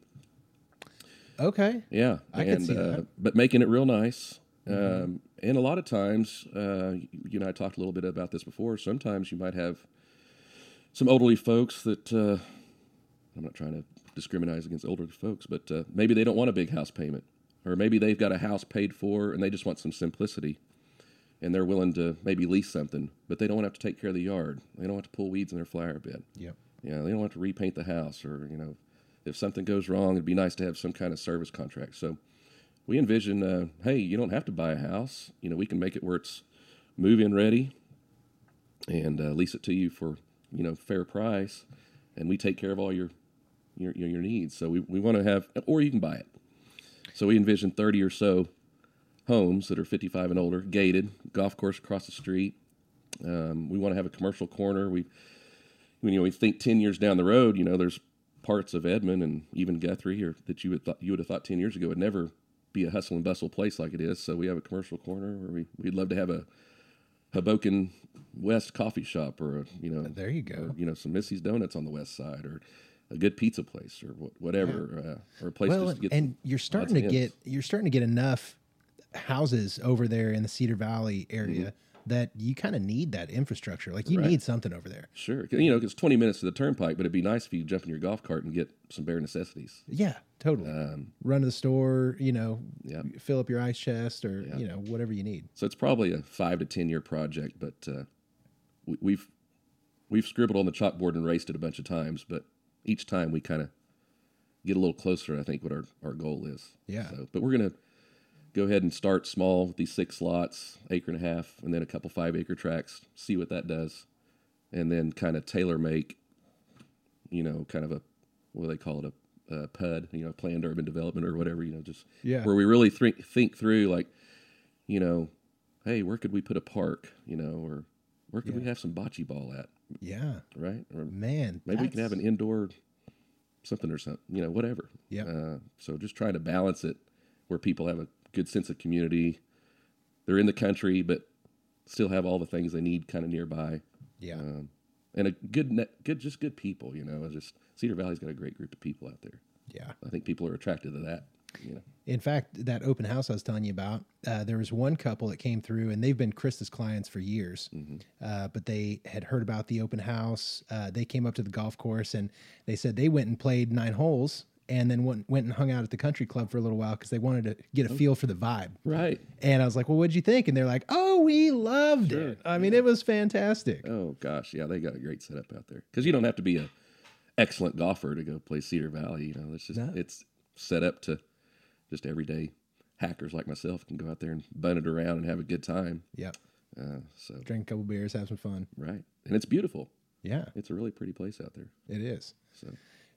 Okay. yeah I and could see uh, that. but making it real nice um, and a lot of times uh, you and i talked a little bit about this before sometimes you might have some elderly folks that uh, i'm not trying to discriminate against elderly folks but uh, maybe they don't want a big house payment or maybe they've got a house paid for and they just want some simplicity and they're willing to maybe lease something but they don't want to have to take care of the yard they don't have to pull weeds in their flower bed Yep. you know, they don't have to repaint the house or, you know, if something goes wrong, it'd be nice to have some kind of service contract. So we envision, uh, hey, you don't have to buy a house. You know, we can make it where it's move in ready and uh, lease it to you for, you know, fair price. And we take care of all your, your, your, your needs. So we, we want to have, or you can buy it. So we envision 30 or so homes that are 55 and older, gated, golf course across the street. Um, we want to have a commercial corner. We, you know, we think ten years down the road, you know, there's parts of Edmond and even Guthrie, or that you would thought you would have thought ten years ago would never be a hustle and bustle place like it is. So we have a commercial corner where we we'd love to have a Hoboken West coffee shop, or a you know, There you go. or, you know, some Missy's Donuts on the west side, or a good pizza place, or wh- whatever, uh, or a place Well, just to get and you're starting to get you're starting to get enough houses over there in the Cedar Valley area that you kind of need that infrastructure. Like you. Right. need something over there. Sure. you know, it's twenty minutes to the turnpike, but it'd be nice if you jump in your golf cart and get some bare necessities. Yeah, totally. Run to the store, you know, Um, Yeah. fill up your ice chest or Yeah. you know whatever you need. So it's probably a five to ten year project, but uh, we, we've we've scribbled on the chalkboard and raced it a bunch of times, but each time we kind of get a little closer. I think what our, our goal is. Yeah. So, but we're gonna go ahead and start small with these six lots, acre and a half, and then a couple five acre tracts. See what that does, and then kind of tailor make. You know, kind of a what do they call it a, a PUD, you know, planned urban development or whatever. You know, just Yeah. where we really think think through like you know, hey, where could we put a park? You know, or where could we have some bocce ball at? Yeah, Right? Or man. maybe we can have an indoor something or something. You know, whatever. Yeah. Uh, so just trying to balance it where people have a good sense of community. They're in the country, but still have all the things they need kind of nearby. yeah. Um, and a good, net, good, just good people. You know, just Cedar Valley's got a great group of people out there. yeah. I think people are attracted to that. You know, In fact, that open house I was telling you about, uh, there was one couple that came through, and they've been Krista's clients for years. Uh, but they had heard about the open house. Uh, they came up to the golf course, and they said they went and played nine holes, and then went went and hung out at the country club for a little while because they wanted to get a feel for the vibe. right? And I was like, "Well, what'd you think?" And they're like, "Oh, we loved Sure. it. I mean, it was fantastic." Oh gosh, yeah, they got a great setup out there because you don't have to be a excellent golfer to go play Cedar Valley. You know, it's just No. it's set up to just everyday hackers like myself can go out there and bun it around and have a good time. Yep. Uh, so Drink a couple beers, have some fun. right, and it's beautiful. Yeah, It's a really pretty place out there. it is. So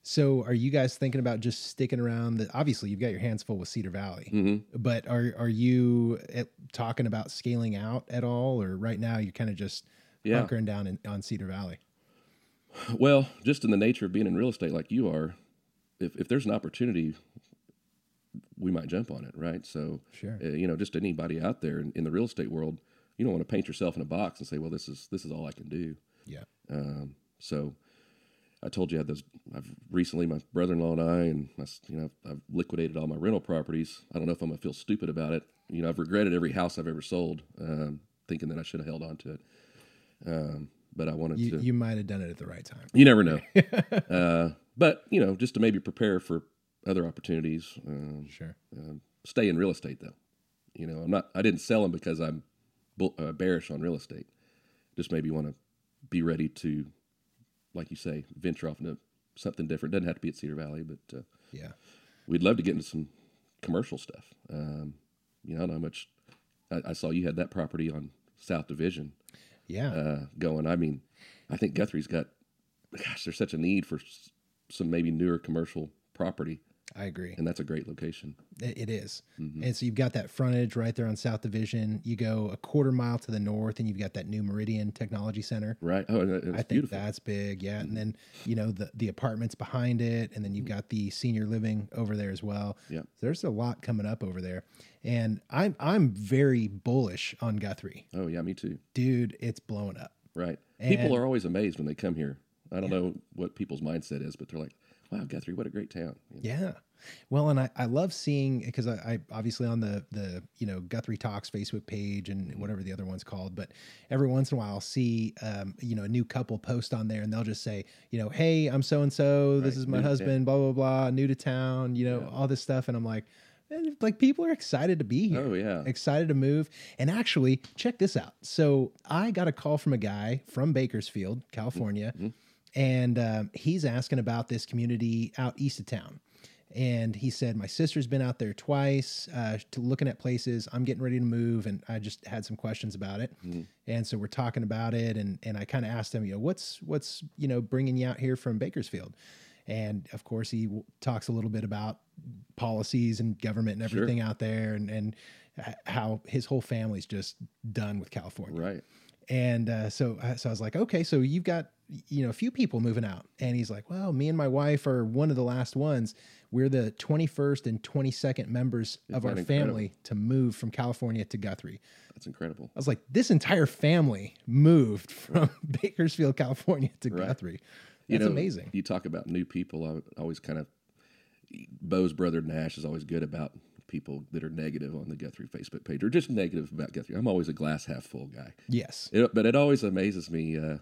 So, are you guys thinking about just sticking around? The, obviously, you've got your hands full with Cedar Valley, Mm-hmm. but are are you at, talking about scaling out at all, or right now you're kind of just Yeah. bunkering down in, on Cedar Valley? Well, just in the nature of being in real estate like you are, if, if there's an opportunity, we might jump on it, right? So, Sure. uh, you know, just anybody out there in, in the real estate world, you don't want to paint yourself in a box and say, well, this is this is all I can do. Yeah, Um, so, I told you I had those. I've recently my brother-in-law and I, and my, you know, I've, I've liquidated all my rental properties. I don't know if I'm gonna feel stupid about it. You know, I've regretted every house I've ever sold, um, thinking that I should have held on to it. Um, but I wanted you to. you might have done it at the right time. You never know. uh, but you know, just to maybe prepare for other opportunities. Um, Sure. um, stay in real estate though. You know, I'm not. I didn't sell them because I'm bull, uh, bearish on real estate. Just maybe want to be ready to, like you say, venture off into something different. Doesn't have to be at Cedar Valley, but uh, Yeah. we'd love to get into some commercial stuff. Um, you know, I don't know how much. I, I saw you had that property on South Division Yeah. uh, going. I mean, I think Guthrie's got, gosh, there's such a need for s- some maybe newer commercial property, I agree. and that's a great location. It, is. Mm-hmm. And so you've got that frontage right there on South Division. You go a quarter mile to the north, and you've got that new Meridian Technology Center. Right? Oh, it's I think beautiful. that's big, yeah. And then you know the the apartments behind it, and then you've got the senior living over there as well. Yeah. there's a lot coming up over there, and I'm I'm very bullish on Guthrie, Oh, yeah, me too. dude. It's blowing up. Right. And- People are always amazed when they come here. I don't know what people's mindset is, but they're like, "Wow, Guthrie, what a great town." You know? Yeah. Well, and I, I love seeing because I, I obviously on the the you know Guthrie Talks Facebook page and whatever the other one's called, but every once in a while I'll see um, you know a new couple post on there and they'll just say you know hey I'm so and so this Right. is my New husband blah blah blah new to town you know all this stuff and I'm like like people are excited to be here Oh, yeah. excited to move and actually check this out so I got a call from a guy from Bakersfield California Mm-hmm. And um, he's asking about this community out east of town. And he said, My sister's been out there twice uh, to looking at places. I'm getting ready to move, and I just had some questions about it. And so we're talking about it, and and I kind of asked him, you know, what's what's you know bringing you out here from Bakersfield, and of course he w- talks a little bit about policies and government and Sure. everything out there, and and how his whole family's just done with California. Right. And uh, so, uh, so I was like, okay, so you've got you know a few people moving out, and he's like, well, me and my wife are one of the last ones. We're the 21st and 22nd members of our family to move from California to Guthrie. That's incredible. I was like, this entire family moved from Bakersfield, California to Right. Guthrie. You That's know, amazing. You talk about new people. I always kind of Bo's brother Nash is always good about people that are negative on the Guthrie Facebook page or just negative about Guthrie. I'm always a glass half full guy. Yes. It, but it always amazes me uh,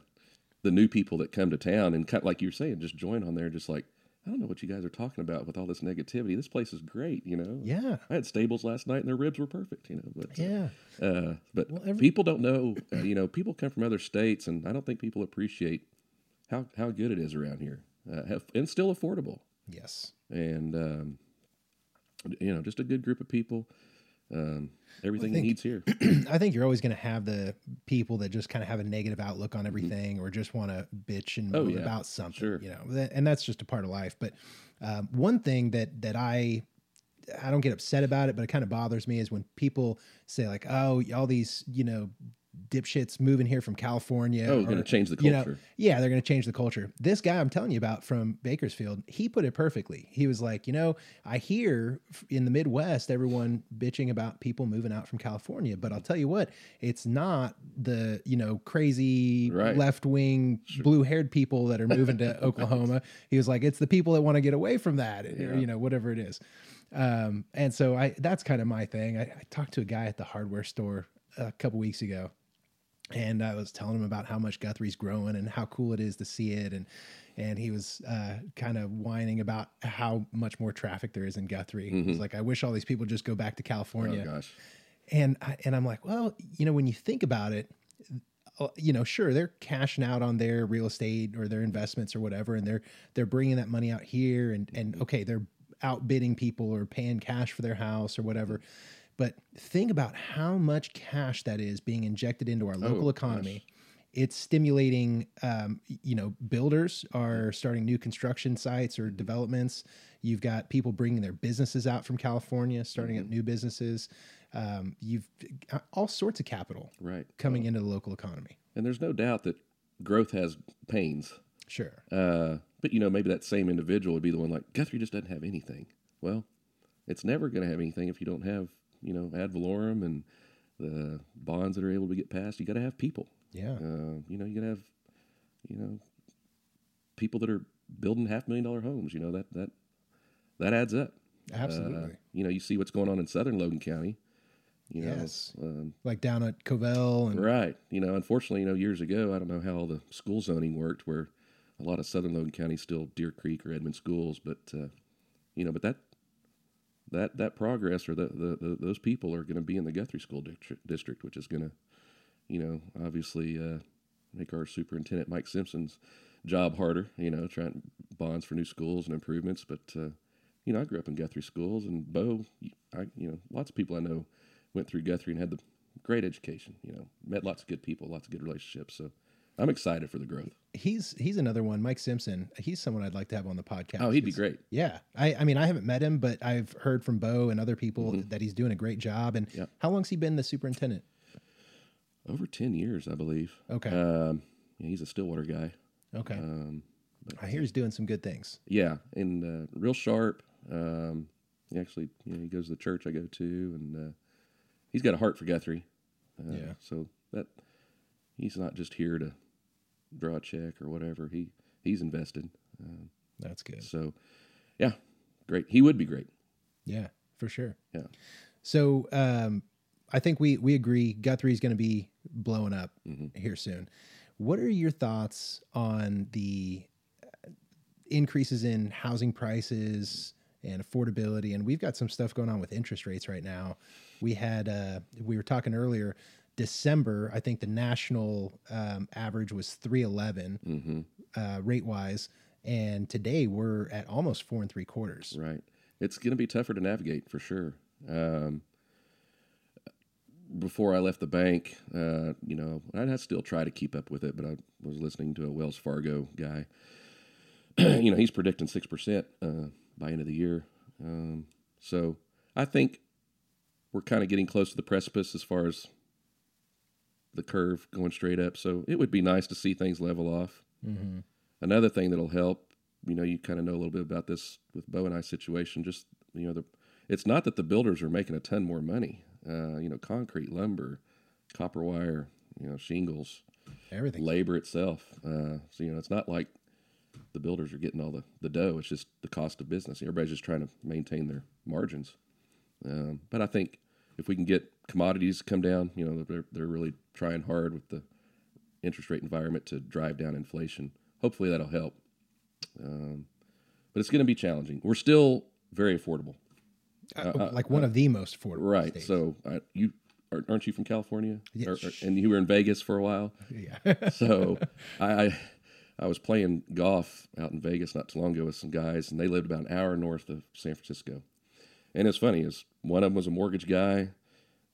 the new people that come to town and kind of, like you're saying, just join on there, just like I don't know what you guys are talking about with all this negativity. This place is great, you know. Yeah. I had stables last night and their ribs were perfect, you know. But Yeah. uh, but Well, every- people don't know. Uh, you know, people come from other states, and I don't think people appreciate how how good it is around here, uh, have, and still affordable. Yes. And um, you know, just a good group of people. Um, everything think- he needs here. I think you're always going to have the people that just kind of have a negative outlook on everything or just want to bitch and Oh, moan yeah. about something, Sure. you know, and that's just a part of life. But um, one thing that, that I, I don't get upset about it, but it kind of bothers me is when people say like, oh, all these, you know, dipshits moving here from California. Oh, going to change the you know, culture. yeah, they're going to change the culture. This guy I'm telling you about from Bakersfield, he put it perfectly. He was like, you know, I hear in the Midwest everyone bitching about people moving out from California, but I'll tell you what, it's not the, you know, crazy Right. left-wing blue-haired people that are moving to Oklahoma. He was like, it's the people that want to get away from that, or, Yeah. you know, whatever it is. Um, and so I that's kind of my thing. I, I talked to a guy at the hardware store a couple weeks ago, and I was telling him about how much Guthrie's growing and how cool it is to see it, and and he was uh, kind of whining about how much more traffic there is in Guthrie. He's like, I wish all these people just go back to California. Oh gosh. And I, and I'm like, well, you know, when you think about it, uh, you know, sure, they're cashing out on their real estate or their investments or whatever, and they're they're bringing that money out here, and and okay, they're outbidding people or paying cash for their house or whatever. But think about how much cash that is being injected into our local economy. It's stimulating, um, you know, builders are starting new construction sites or developments. You've got people bringing their businesses out from California, starting up new businesses. Um, you've got all sorts of capital Right. coming into the local economy. And there's no doubt that growth has pains. Sure. Uh, but you know, maybe that same individual would be the one like Guthrie just doesn't have anything. Well, it's never going to have anything if you don't have you know ad valorem and the bonds that are able to get passed. You got to have people. Yeah. Uh, you know, you got to have you know people that are building half million dollar homes. You know that that that adds up. Absolutely. Uh, you know, you see what's going on in southern Logan County. You know, Yes. um, like down at Covell and Right. You know, unfortunately, you know, years ago, I don't know how all the school zoning worked, where a lot of Southern Logan County still Deer Creek or Edmond schools, but uh, you know, but that that that progress or the, the, the those people are going to be in the Guthrie School District, district which is going to, you know, obviously uh, make our superintendent Mike Simpson's job harder. You know, trying bonds for new schools and improvements, but. Uh, you know, I grew up in Guthrie schools, and Bo, I, you know, lots of people I know went through Guthrie and had the great education. You know, met lots of good people, lots of good relationships. So I'm excited for the growth. he's he's another one. Mike Simpson. He's someone I'd like to have on the podcast. Oh, he'd be great. Yeah, I, I mean, I haven't met him, but I've heard from Bo and other people Mm-hmm. that he's doing a great job. And Yep. how long's he been the superintendent? Over ten years, I believe. Okay. Um, yeah, he's a Stillwater guy. Okay, Um, I hear he's doing some good things. yeah, and uh, real sharp. Um, he actually, you know, he goes to the church I go to, and uh, he's got a heart for Guthrie. Uh, Yeah. So that he's not just here to draw a check or whatever. He he's invested. Um, That's good. so, yeah, great. He would be great. Yeah, for sure. Yeah. So um, I think we we agree Guthrie's going to be blowing up Mm-hmm. here soon. What are your thoughts on the uh, increases in housing prices and affordability? And we've got some stuff going on with interest rates right now. We had uh, we were talking earlier. December, I think the national um, average was 311 Mm-hmm. uh, rate wise, and today we're at almost four and three quarters. Right. It's going to be tougher to navigate for sure. Um, before I left the bank, uh, you know, I'd still try to keep up with it, but I was listening to a Wells Fargo guy. you know, he's predicting 6% uh, by end of the year. Um, so I think we're kind of getting close to the precipice as far as the curve going straight up. So it would be nice to see things level off. Mm-hmm. Another thing that'll help, you know, you kind of know a little bit about this with Bo and I situation. Just you know, the it's not that the builders are making a ton more money. Uh, you know, concrete, lumber, copper wire, you know, shingles, Everything. labor itself. Uh, so you know, it's not like the builders are getting all the the dough. It's just the cost of business. Everybody's just trying to maintain their margins. Um, but I think if we can get commodities come down, you know, they're they're really trying hard with the interest rate environment to drive down inflation. Hopefully that'll help. Um, but it's going to be challenging. We're still very affordable, Uh, like one of the most affordable. right? states. So I, you are- aren't you from California? Yeah. Or- or- and you were in Vegas for a while. yeah. So I, I I was playing golf out in Vegas not too long ago with some guys, and they lived about an hour north of San Francisco. And it's funny is one of them was a mortgage guy,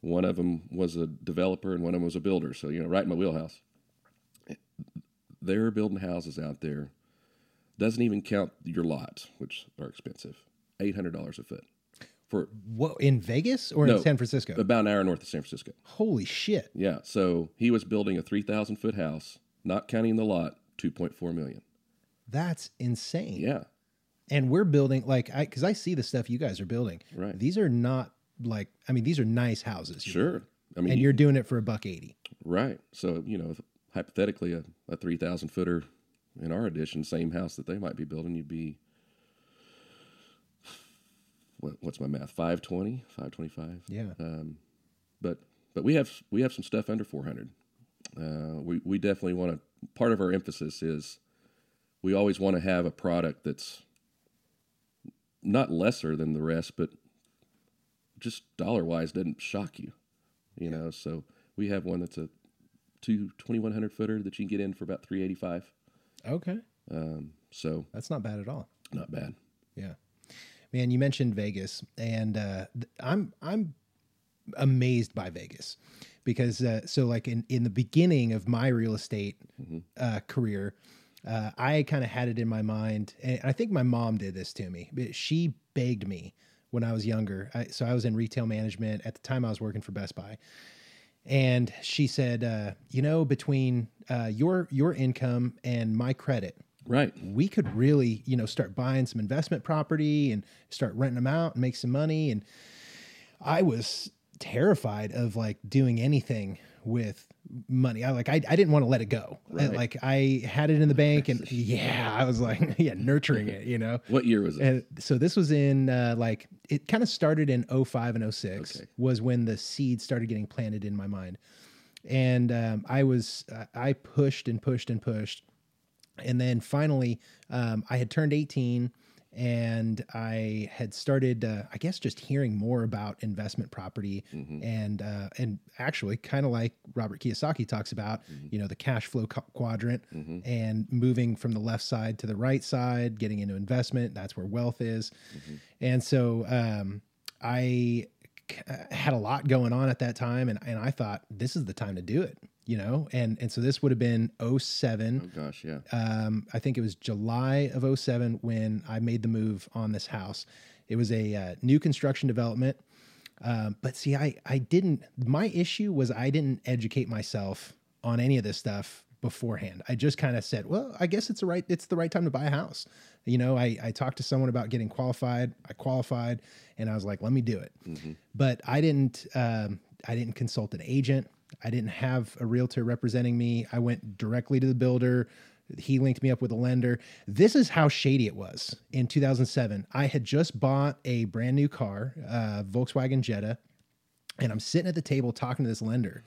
one of them was a developer, and one of them was a builder. So you know, right in my wheelhouse. They're building houses out there. Doesn't even count your lots, which are expensive. Eight hundred dollars a foot for what in Vegas or No. in San Francisco? about an hour north of San Francisco. Holy shit! Yeah, so he was building a three thousand foot house, not counting the lot, two point four million. That's insane. Yeah, And we're building like I because I see the stuff you guys are building. Right. These are not like I mean these are nice houses. you know, sure. I mean, And you- you're doing it for a buck eighty. right. So you know, hypothetically, a, a three thousand footer in our addition, same house that they might be building, you'd be what, what's my math? 520, 525. Yeah. Um, but but we have we have some stuff under 400. Uh, we we definitely want to. Part of our emphasis is we always want to have a product that's not lesser than the rest, but just dollar wise doesn't shock you. You know, so we have one that's a two 2100 footer that you can get in for about 385. Okay. Um, so That's not bad at all. not bad. Yeah, man. You mentioned Vegas, and uh, I'm I'm amazed by Vegas because uh, so like in in the beginning of my real estate uh, career, uh, I kind of had it in my mind, and I think my mom did this to me. But she begged me when I was younger. I, so I was in retail management at the time. I was working for Best Buy, and she said, uh, "You know, between uh, your your income and my credit." Right. we could really, you know, start buying some investment property and start renting them out and make some money. And I was terrified of like doing anything with money. I like, I, I didn't want to let it go. I- like I had it in the bank and yeah, I was like, yeah, nurturing it, you know? What year was it? And so this was in uh, like it kind of started in 05 and 06 Okay. was when the seed started getting planted in my mind. And um, I was uh, I pushed and pushed and pushed. And then finally um, I had turned 18 and I had started uh, I guess just hearing more about investment property and uh, and actually kind of like Robert Kiyosaki talks about, you know, the cash flow qu- quadrant and moving from the left side to the right side, getting into investment, that's where wealth is. And so um, I uh, had a lot going on at that time and, and I thought this is the time to do it, you know? And and so this would have been 07 oh gosh, yeah. um, I think it was July of 07 when I made the move on this house. It was a uh, new construction development. Um, but see, I, I didn't, my issue was I didn't educate myself on any of this stuff beforehand. I just kind of said, well, I guess it's the right, it's the right time to buy a house. You know, I, I talked to someone about getting qualified. I qualified and I was like, let me do it. But I didn't, um, I didn't consult an agent. I didn't have a realtor representing me. I went directly to the builder. He linked me up with a lender. This is how shady it was in 2007. I had just bought a brand new car, uh, Volkswagen Jetta, and I'm sitting at the table talking to this lender.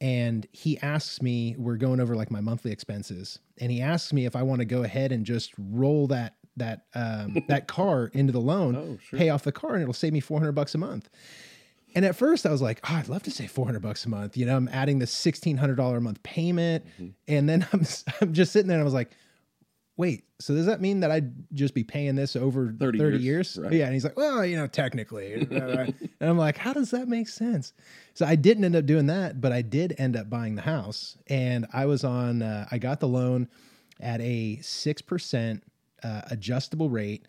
And he asks me, we're going over like my monthly expenses, and he asks me if I want to go ahead and just roll that that um, that car into the loan, Oh, sure. pay off the car, and it'll save me 400 bucks a month. And at first, I was like, "Oh, I'd love to save 400 bucks a month." You know, I'm adding the $1,600 a month payment, and then I'm I'm just sitting there, and I was like, "Wait, so does that mean that I'd just be paying this over 30, 30 years?" years, right. Yeah, and he's like, "Well, you know, technically," and I'm like, "How does that make sense?" So I didn't end up doing that, but I did end up buying the house, and I was on. Uh, I got the loan at a six percent uh, adjustable rate,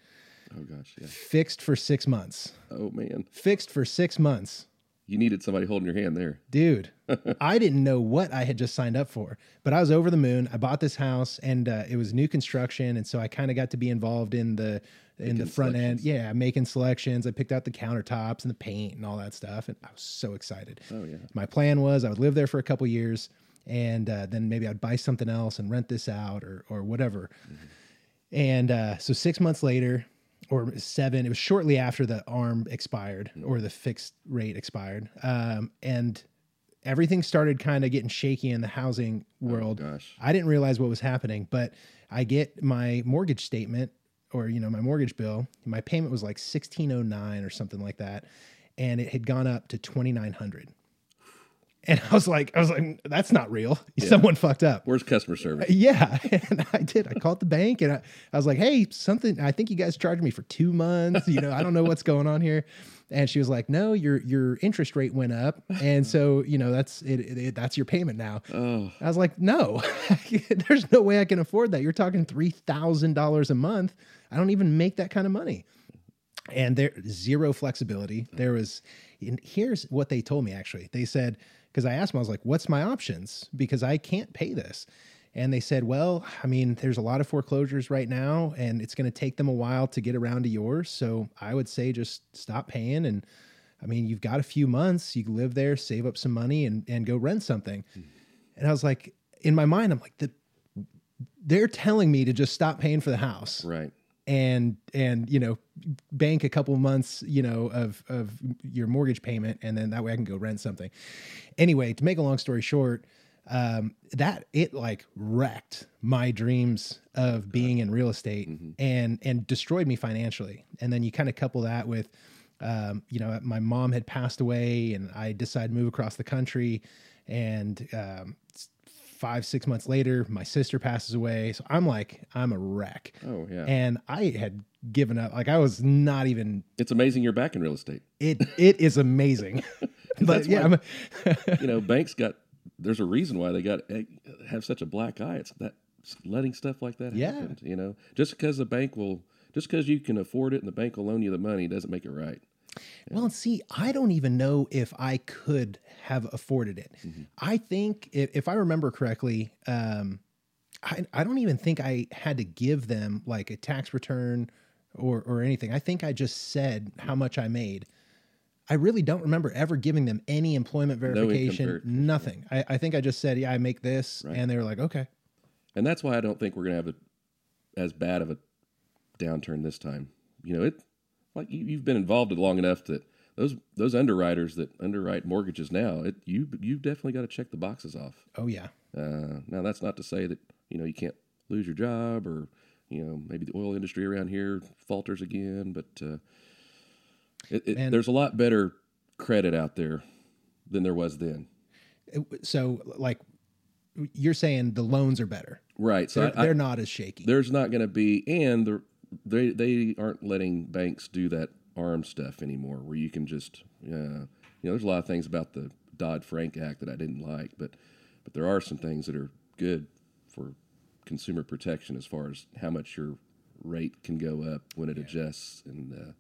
Oh gosh, yeah. fixed for six months. Oh man, Fixed for six months. you needed somebody holding your hand there. dude i didn't know what i had just signed up for but i was over the moon i bought this house and uh, it was new construction and so i kind of got to be involved in the in the front end yeah making selections i picked out the countertops and the paint and all that stuff and i was so excited Oh yeah. my plan was i would live there for a couple years and uh, then maybe i'd buy something else and rent this out or or whatever and uh, so six months later, or seven, it was shortly after the arm expired or the fixed rate expired. Um, and everything started kind of getting shaky in the housing world. gosh. I didn't realize what was happening, but I get my mortgage statement or, you know, my mortgage bill. My payment was like 1609 or something like that. And it had gone up to 2900 and I was like, I was like, that's not real. Someone fucked up. Where's customer service? Uh, yeah, and I did. I called the bank and I, I was like, "Hey, something. I think you guys charged me for two months. You know, I don't know what's going on here." And she was like, "No, your your interest rate went up, and so you know that's it. it, it- that's your payment now." Oh, I was like, "No, there's no way I can afford that. You're talking three thousand dollars a month. I don't even make that kind of money." and there zero flexibility. There was, and here's what they told me actually. They said because I asked them, I was like, "What's my options?" Because I can't pay this, and they said, "Well, I mean, there's a lot of foreclosures right now, and it's going to take them a while to get around to yours. So I would say just stop paying and." I mean, you've got a few months. You can live there, save up some money, and and go rent something. Hmm. And I was like, in my mind, I'm like, the, they're telling me to just stop paying for the house right. And and you know bank a couple months you know of of your mortgage payment and then that way I can go rent something. Anyway, to make a long story short, um, that it like wrecked my dreams of being in real estate and and destroyed me financially. And then you kind of couple that with um, you know, my mom had passed away and I decided to move across the country. And um, five, six months later, my sister passes away. So I'm like, I'm a wreck. Oh yeah. And I had given up. Like I was not even, it's amazing you're back in real estate. it, it is amazing. but yeah, why- you know, banks got. There's a reason why they got eh, have such a black eye. It's that letting stuff like that Yeah. happen. You know, just because the bank will, just because you can afford it and the bank will loan you the money doesn't make it right. Well, see, I don't even know if I could have afforded it. I think, if, if I remember correctly, um, I, I don't even think I had to give them like a tax return or, or anything. I think I just said how much I made. I really don't remember ever giving them any employment verification, verification. nothing. I, I think I just said, yeah, I make this. Right. And they were like, okay. And that's why I don't think we're going to have a, as bad of a downturn this time. You know, it like you, you've been involved long enough that those those underwriters that underwrite mortgages now, it you you've definitely got to check the boxes off. Oh, yeah. Uh, now that's not to say that you know you can't lose your job or you know maybe the oil industry around here falters again, but uh, it, it, there's a lot better credit out there than there was then. So, like, you're saying the loans are better. Right. So They're, I, they're not as shaky. there's not going to be and the, they they aren't letting banks do that arm stuff anymore where you can just uh, you know there's a lot of things about the Dodd-Frank act that I didn't like but but there are some things that are good for consumer protection as far as how much your rate can go up when it adjusts and uh,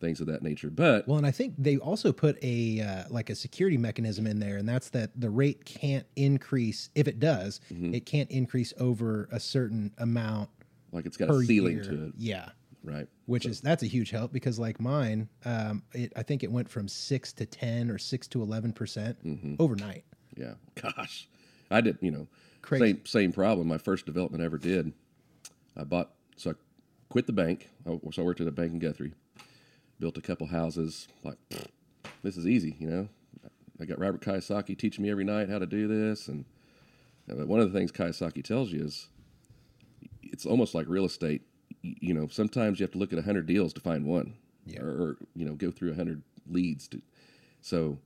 things of that nature but Well, and I think they also put a uh, like a security mechanism in there, and that's that the rate can't increase. If it does, Mm-hmm. it can't increase over a certain amount like it's got a ceiling year. to it Yeah, right which is that's a huge help because like mine, um, it, I think it went from six to ten or six to eleven percent Mm-hmm. overnight. Yeah. Gosh. I did, you know, Crazy. same same problem. My first development I ever did. I bought so I quit the bank. I, so I worked at a bank in Guthrie. Built a couple houses. Like this is easy, you know. I got Robert Kiyosaki teaching me every night how to do this, and uh, one of the things Kiyosaki tells you is it's almost like real estate. You know, sometimes you have to look at a hundred deals to find one, Yeah. or, or you know, go through a hundred leads. To, so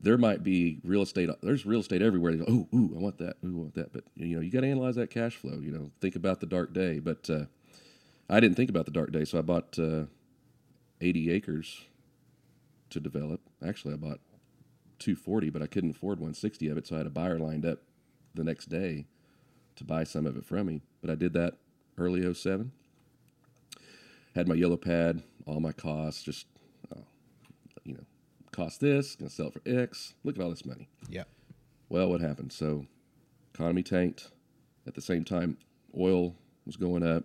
there might be real estate. There's real estate everywhere. Go, oh, ooh, I want that. Ooh, I want that. But you know, you got to analyze that cash flow. You know, think about the dark day. But uh, I didn't think about the dark day, so I bought uh, 80 acres to develop. Actually, I bought 240, but I couldn't afford 160 of it, so I had a buyer lined up the next day to buy some of it from me. But I did that early 07. Had my yellow pad, all my costs, just uh, you know, cost this, gonna sell it for X. Look at all this money. Yeah, Well, what happened? So, economy tanked. At the same time, oil was going up.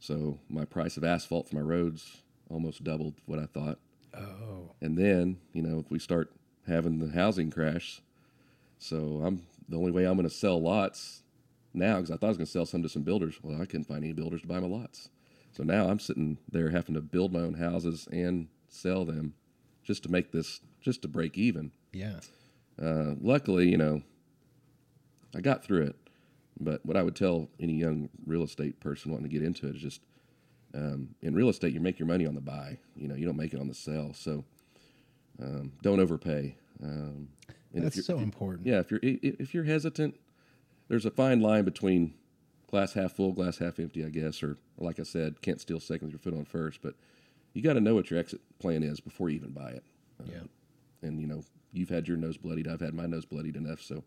So, my price of asphalt for my roads almost doubled what I thought. Oh, And then, you know, if we start having the housing crash, so I'm the only way I'm going to sell lots now because I thought I was going to sell some to some builders. Well, I couldn't find any builders to buy my lots. So now I'm sitting there having to build my own houses and sell them just to make this, just to break even. yeah. Uh, luckily, you know, I got through it. But what I would tell any young real estate person wanting to get into it is just um, in real estate, you make your money on the buy. You know, you don't make it on the sell. So um, don't overpay. Um, That's you're- so important. Yeah, if you're if you're hesitant, there's a fine line between glass half full, glass half empty, I guess, or like I said, can't steal second with your foot on first. But you got to know what your exit plan is before you even buy it. Uh, Yeah. and you know you've had your nose bloodied i've had my nose bloodied enough so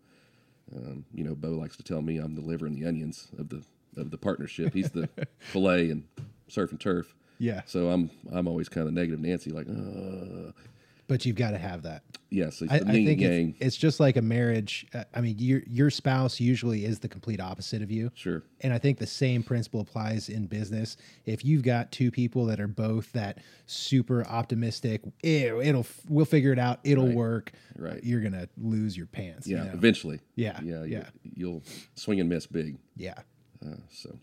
um, you know bo likes to tell me i'm the liver and the onions of the of the partnership he's the fillet and surf and turf Yeah. so i'm i'm always kind of negative nancy like uh But you've got to have that. yes I, I think it's, it's just like a marriage. Uh, I mean, your your spouse usually is the complete opposite of you. sure And I think the same principle applies in business. If you've got two people that are both that super optimistic, "Ew, it'll we'll figure it out, it'll Right. work. Right. You're gonna lose your pants. you yeah know? eventually Yeah, yeah yeah. You, you'll swing and miss big yeah. uh, so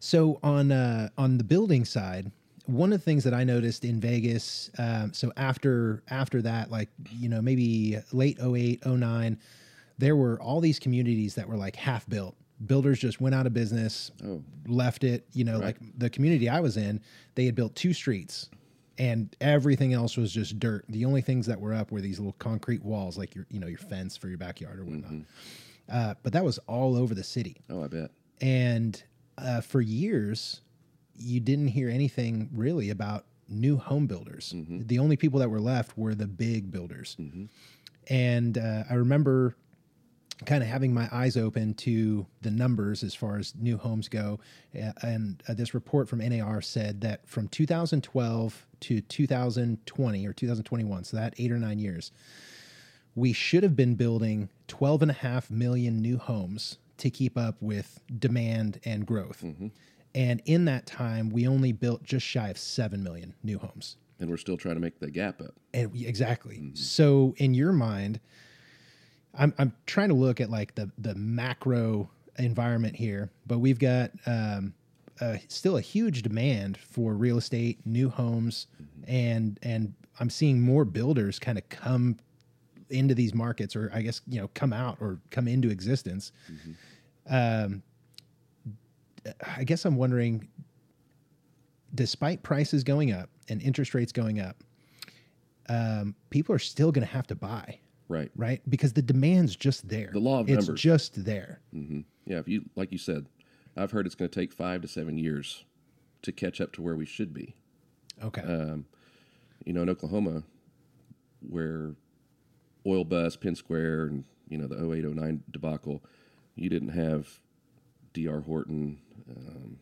So on uh, on the building side, one of the things that I noticed in Vegas, um, so after after that, like you know maybe late 08, 09, there were all these communities that were like half built. Builders just went out of business, Oh. left it. You know, like the community I was in, they had built two streets, and everything else was just dirt. The only things that were up were these little concrete walls, like your you know your fence for your backyard or whatnot. Uh, but that was all over the city Oh, I bet. and uh, for years you didn't hear anything really about new home builders. The only people that were left were the big builders. And uh, i remember kind of having my eyes open to the numbers as far as new homes go. And uh, this report from NAR said that from 2012 to 2020 or 2021 so that eight or nine years we should have been building 12 and a half million new homes to keep up with demand and growth. And in that time, we only built just shy of 7 million new homes. And we're still trying to make the gap up. And we- exactly. So in your mind, I'm, I'm trying to look at like the, the macro environment here, but we've got um, uh, still a huge demand for real estate, new homes, and and I'm seeing more builders kind of come into these markets, or I guess you know come out or come into existence. Um, I guess I'm wondering, despite prices going up and interest rates going up, um, people are still going to have to buy, Right. right? Because the demand's just there. The law of it's numbers. just there. hmm Yeah. If you, like you said, I've heard it's going to take five to seven years to catch up to where we should be. Okay. Um, you know, in Oklahoma, where oil bust, Penn Square, and you know the 08, 09 debacle, you didn't have D.R. Horton, um,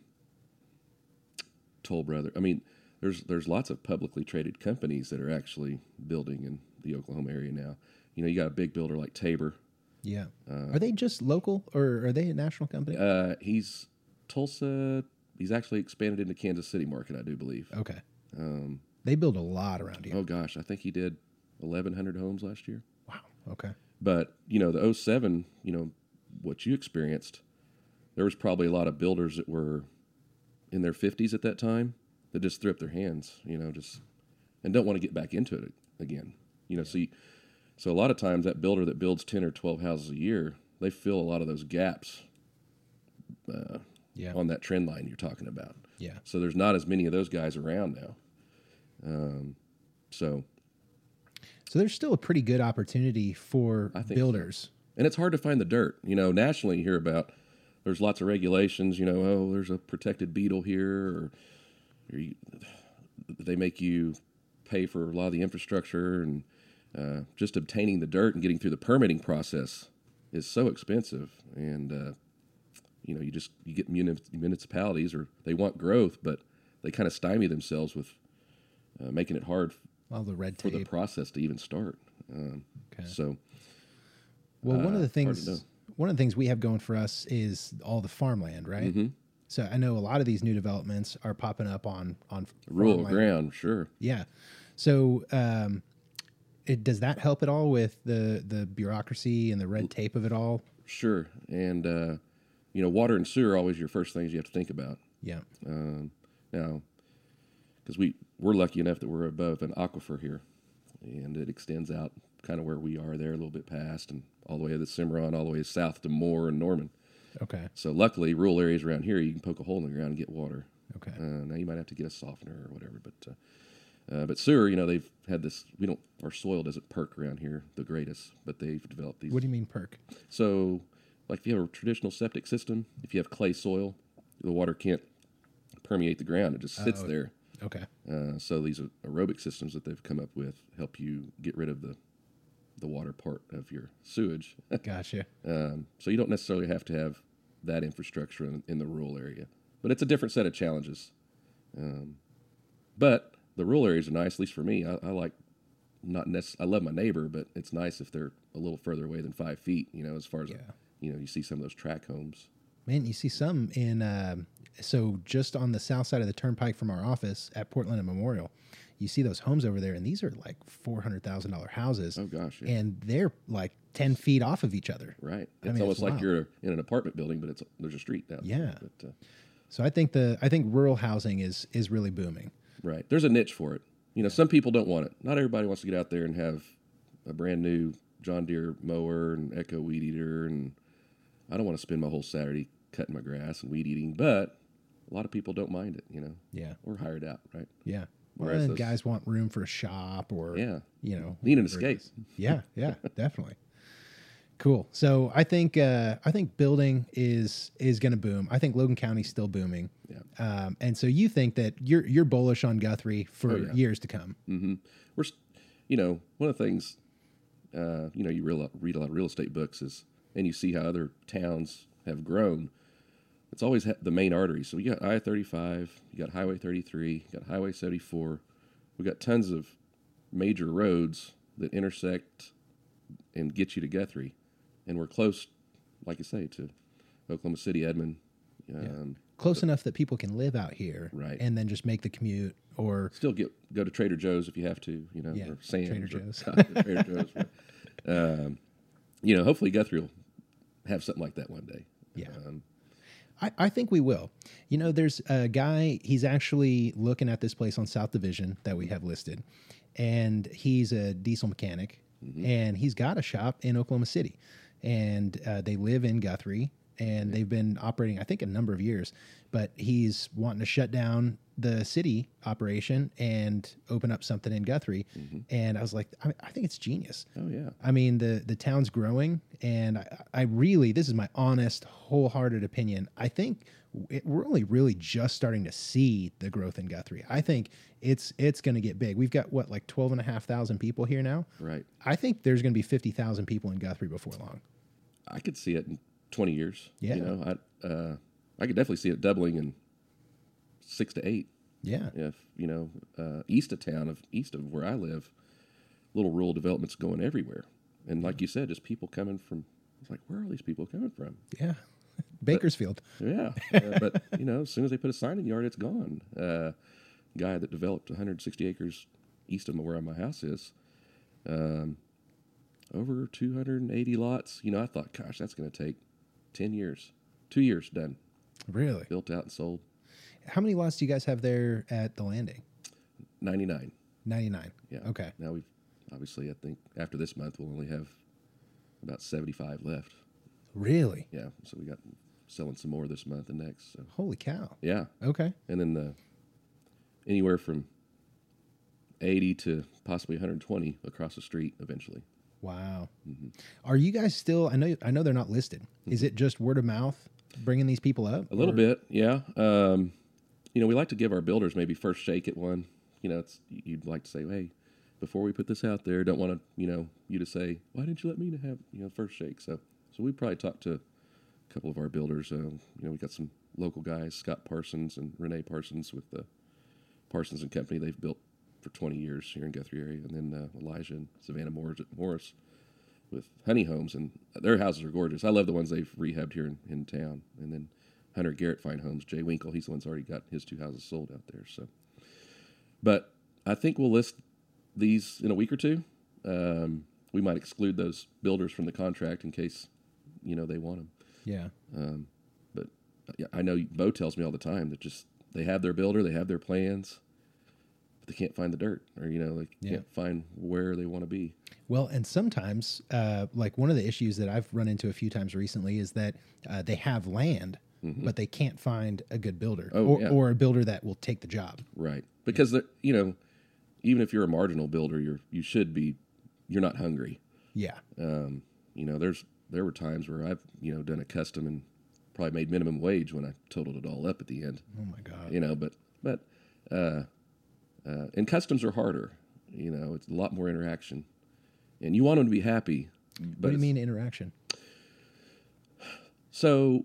Toll Brother. I mean, there's there's lots of publicly traded companies that are actually building in the Oklahoma area now. You know, you got a big builder like Tabor. yeah. are they just local or are they a national company? Uh, he's Tulsa. He's actually expanded into Kansas City market, I do believe. okay. Um, They build a lot around here. oh gosh, I think he did 1,100 homes last year. Wow. Okay. But you know, the 07, you know, what you experienced, there was probably a lot of builders that were in their 50s at that time that just threw up their hands, you know, just and don't want to get back into it again. You know, so you, so a lot of times that builder that builds 10 or 12 houses a year, they fill a lot of those gaps uh, Yeah. on that trend line you're talking about. Yeah. So there's not as many of those guys around now. Um, so So there's still a pretty good opportunity for I think so. builders. and it's hard to find the dirt. You know, nationally you hear about there's lots of regulations. You know, oh, there's a protected beetle here, or, or you, they make you pay for a lot of the infrastructure, and uh, just obtaining the dirt and getting through the permitting process is so expensive. And uh, you know, you just you get muni- municipalities, or they want growth, but they kind of stymie themselves with uh, making it hard All the red for the process to even start. Um, Okay. So Well, one of the uh, know. things one of the things we have going for us is all the farmland, right? Mhm. So I know a lot of these new developments are popping up on on rural farmland. ground, sure. Yeah. So um, it, does that help at all with the the bureaucracy and the red tape of it all? Sure, and uh, you know, water and sewer are always your first things you have to think about. Yeah. Um, now, because we we're lucky enough that we're above an aquifer here, and it extends out kind of where we are there, a little bit past, and all the way to the Cimarron, all the way south to Moore and Norman. Okay. So luckily, rural areas around here, you can poke a hole in the ground and get water. Okay. Uh, now you might have to get a softener or whatever, but uh, uh, but sewer, you know, they've had this. We don't. Our soil doesn't perk around here the greatest, but they've developed these What do you mean perk? So, like if you have a traditional septic system, if you have clay soil, the water can't permeate the ground; it just sits Oh. there. Okay. Uh, so these aerobic systems that they've come up with help you get rid of the the water part of your sewage. Gotcha. um, so you don't necessarily have to have that infrastructure in, in the rural area, but it's a different set of challenges. Um, but the rural areas are nice, at least for me. I, I like not necess- I love my neighbor, but it's nice if they're a little further away than five feet. You know, as far as Yeah. you know, you see some of those tract homes. Man, you see some in um, so just on the south side of the turnpike from our office at Portland and Memorial, you see those homes over there, and these are like four hundred thousand dollar houses, Oh gosh, yeah. and they're like ten feet off of each other. right. It's I mean, it's almost like you're in an apartment building, but it's there's a street down. Yeah. But uh, So I think the I think rural housing is is really booming. Right. There's a niche for it. You know, some people don't want it. Not everybody wants to get out there and have a brand new John Deere mower and Echo weed eater, and I don't want to spend my whole Saturday cutting my grass and weed eating. But a lot of people don't mind it. You know, Yeah. or hire it out. Right. Yeah. Well, Whereas and guys want room for a shop or Yeah. you know Need an escape. Yeah, yeah, definitely. Cool. So I think uh, I think building is is going to boom. I think Logan County's still booming. Yeah. Um, and so you think that you're you're bullish on Guthrie for Oh, yeah. years to come. Mm-hmm. We're, you know, one of the things, uh, you know, you read a lot of real estate books is, and you see how other towns have grown. It's always ha- the main artery. So you got I thirty five, you got Highway thirty three, you got Highway seventy four. We got tons of major roads that intersect and get you to Guthrie, and we're close, like you say, to Oklahoma City, Edmond. Um, Close enough that people can live out here, Right. And then just make the commute, or Still get go to Trader Joe's if you have to, you know, Yeah, or Sam's Trader or- Joe's. Trader Joe's. um, you know, hopefully Guthrie will have something like that one day. Yeah. Um, I, I think we will. You know, there's a guy, he's actually looking at this place on South Division that we have listed, and he's a diesel mechanic, and he's got a shop in Oklahoma City, and uh, they live in Guthrie, and they've been operating, I think, a number of years, but he's wanting to shut down the city operation and open up something in Guthrie. And I was like, I, I think it's genius. oh yeah. I mean, the the town's growing, and I, I really, this is my honest, wholehearted opinion. I think it, we're only really just starting to see the growth in Guthrie. I think it's it's going to get big. We've got what like twelve and a half thousand people here now. Right. I think there's going to be fifty thousand people in Guthrie before long. I could see it in 20 years. Yeah. You know, I, uh, I could definitely see it doubling in six to eight. Yeah, If, you know, uh, east of town, of east of where I live, little rural developments going everywhere. And like you said, just people coming from, it's like, where are these people coming from? yeah. Bakersfield. Yeah, uh, but you know, as soon as they put a sign in the yard, it's gone. Uh, guy that developed 160 acres east of where my house is, um, over 280 lots. You know, I thought, gosh, that's going to take 10 years, two years done, Really? built out and sold. How many lots do you guys have there at the landing? 99. Ninety nine. Yeah. Okay. Now we've obviously, I think after this month, we'll only have about 75 left. Really? Yeah, so we got selling some more this month and next. So Holy cow. yeah, Okay. and then the anywhere from 80 to possibly 120 across the street eventually. Wow. Are you guys still? I know. I know they're not listed. Is it just word of mouth bringing these people up? A little Or- bit, yeah. Um, you know, we like to give our builders maybe first shake at one. You know, it's you'd like to say, hey, before we put this out there, don't want to, you know, you to say, why didn't you let me to have, you know, first shake? So, so we probably talked to a couple of our builders. Um, you know, we got some local guys, Scott Parsons and Renee Parsons with the Parsons and Company. They've built for 20 years here in Guthrie area, and then uh, Elijah and Savannah Morris, Morris with Honey Homes, and their houses are gorgeous. I love the ones they've rehabbed here in, in town. And then Hunter Garrett Fine Homes, Jay Winkle, he's the one's already got his two houses sold out there. So, but I think we'll list these in a week or two. Um, we might exclude those builders from the contract in case you know they want them. Yeah. But I know Bo tells me all the time that just they have their builder, they have their plans, but they can't find the dirt, or you know, they Yeah. can't find where they want to be. Well, and sometimes, uh, like one of the issues that I've run into a few times recently is that uh, they have land, but they can't find a good builder Mm-hmm. Oh, or, yeah. or a builder that will take the job. Right. Because the you know, even if you're a marginal builder, you're you should be you're not hungry. Yeah. Um, you know, there's there were times where I've, you know, done a custom and probably made minimum wage when I totaled it all up at the end. Oh my God. You know, but but uh uh and customs are harder. You know, it's a lot more interaction. And you want them to be happy. But what do you mean interaction? So,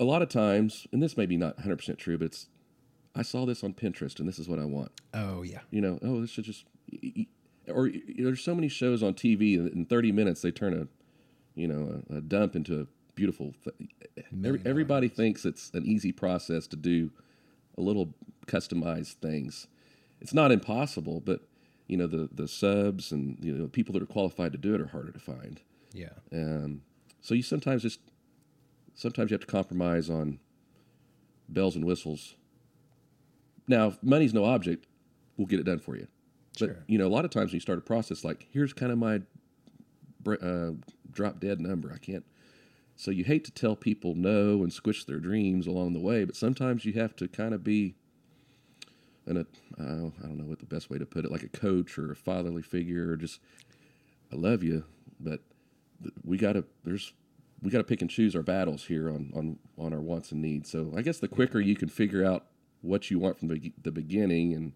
a lot of times, and this may be not 100% true, but it's, I saw this on Pinterest and this is what I want. Oh yeah. You know, oh, this should just, or y- y- there's so many shows on TV in 30 minutes they turn a, you know, a, a dump into a beautiful. Th- Every, everybody thinks it's an easy process to do a little customized things. It's not impossible, but you know the the subs and you know people that are qualified to do it are harder to find. Yeah. Um, so you sometimes just sometimes you have to compromise on bells and whistles. Now, if money's no object, we'll get it done for you. But Sure. you know, a lot of times when you start a process, like here's kind of my uh, drop dead number. I can't. So you hate to tell people no and squish their dreams along the way, but sometimes you have to kind of be an a, uh, I don't know what the best way to put it, like a coach or a fatherly figure, or just I love you, but we got to there's we got to pick and choose our battles here on on on our wants and needs. So I guess the quicker you can figure out what you want from the, the beginning and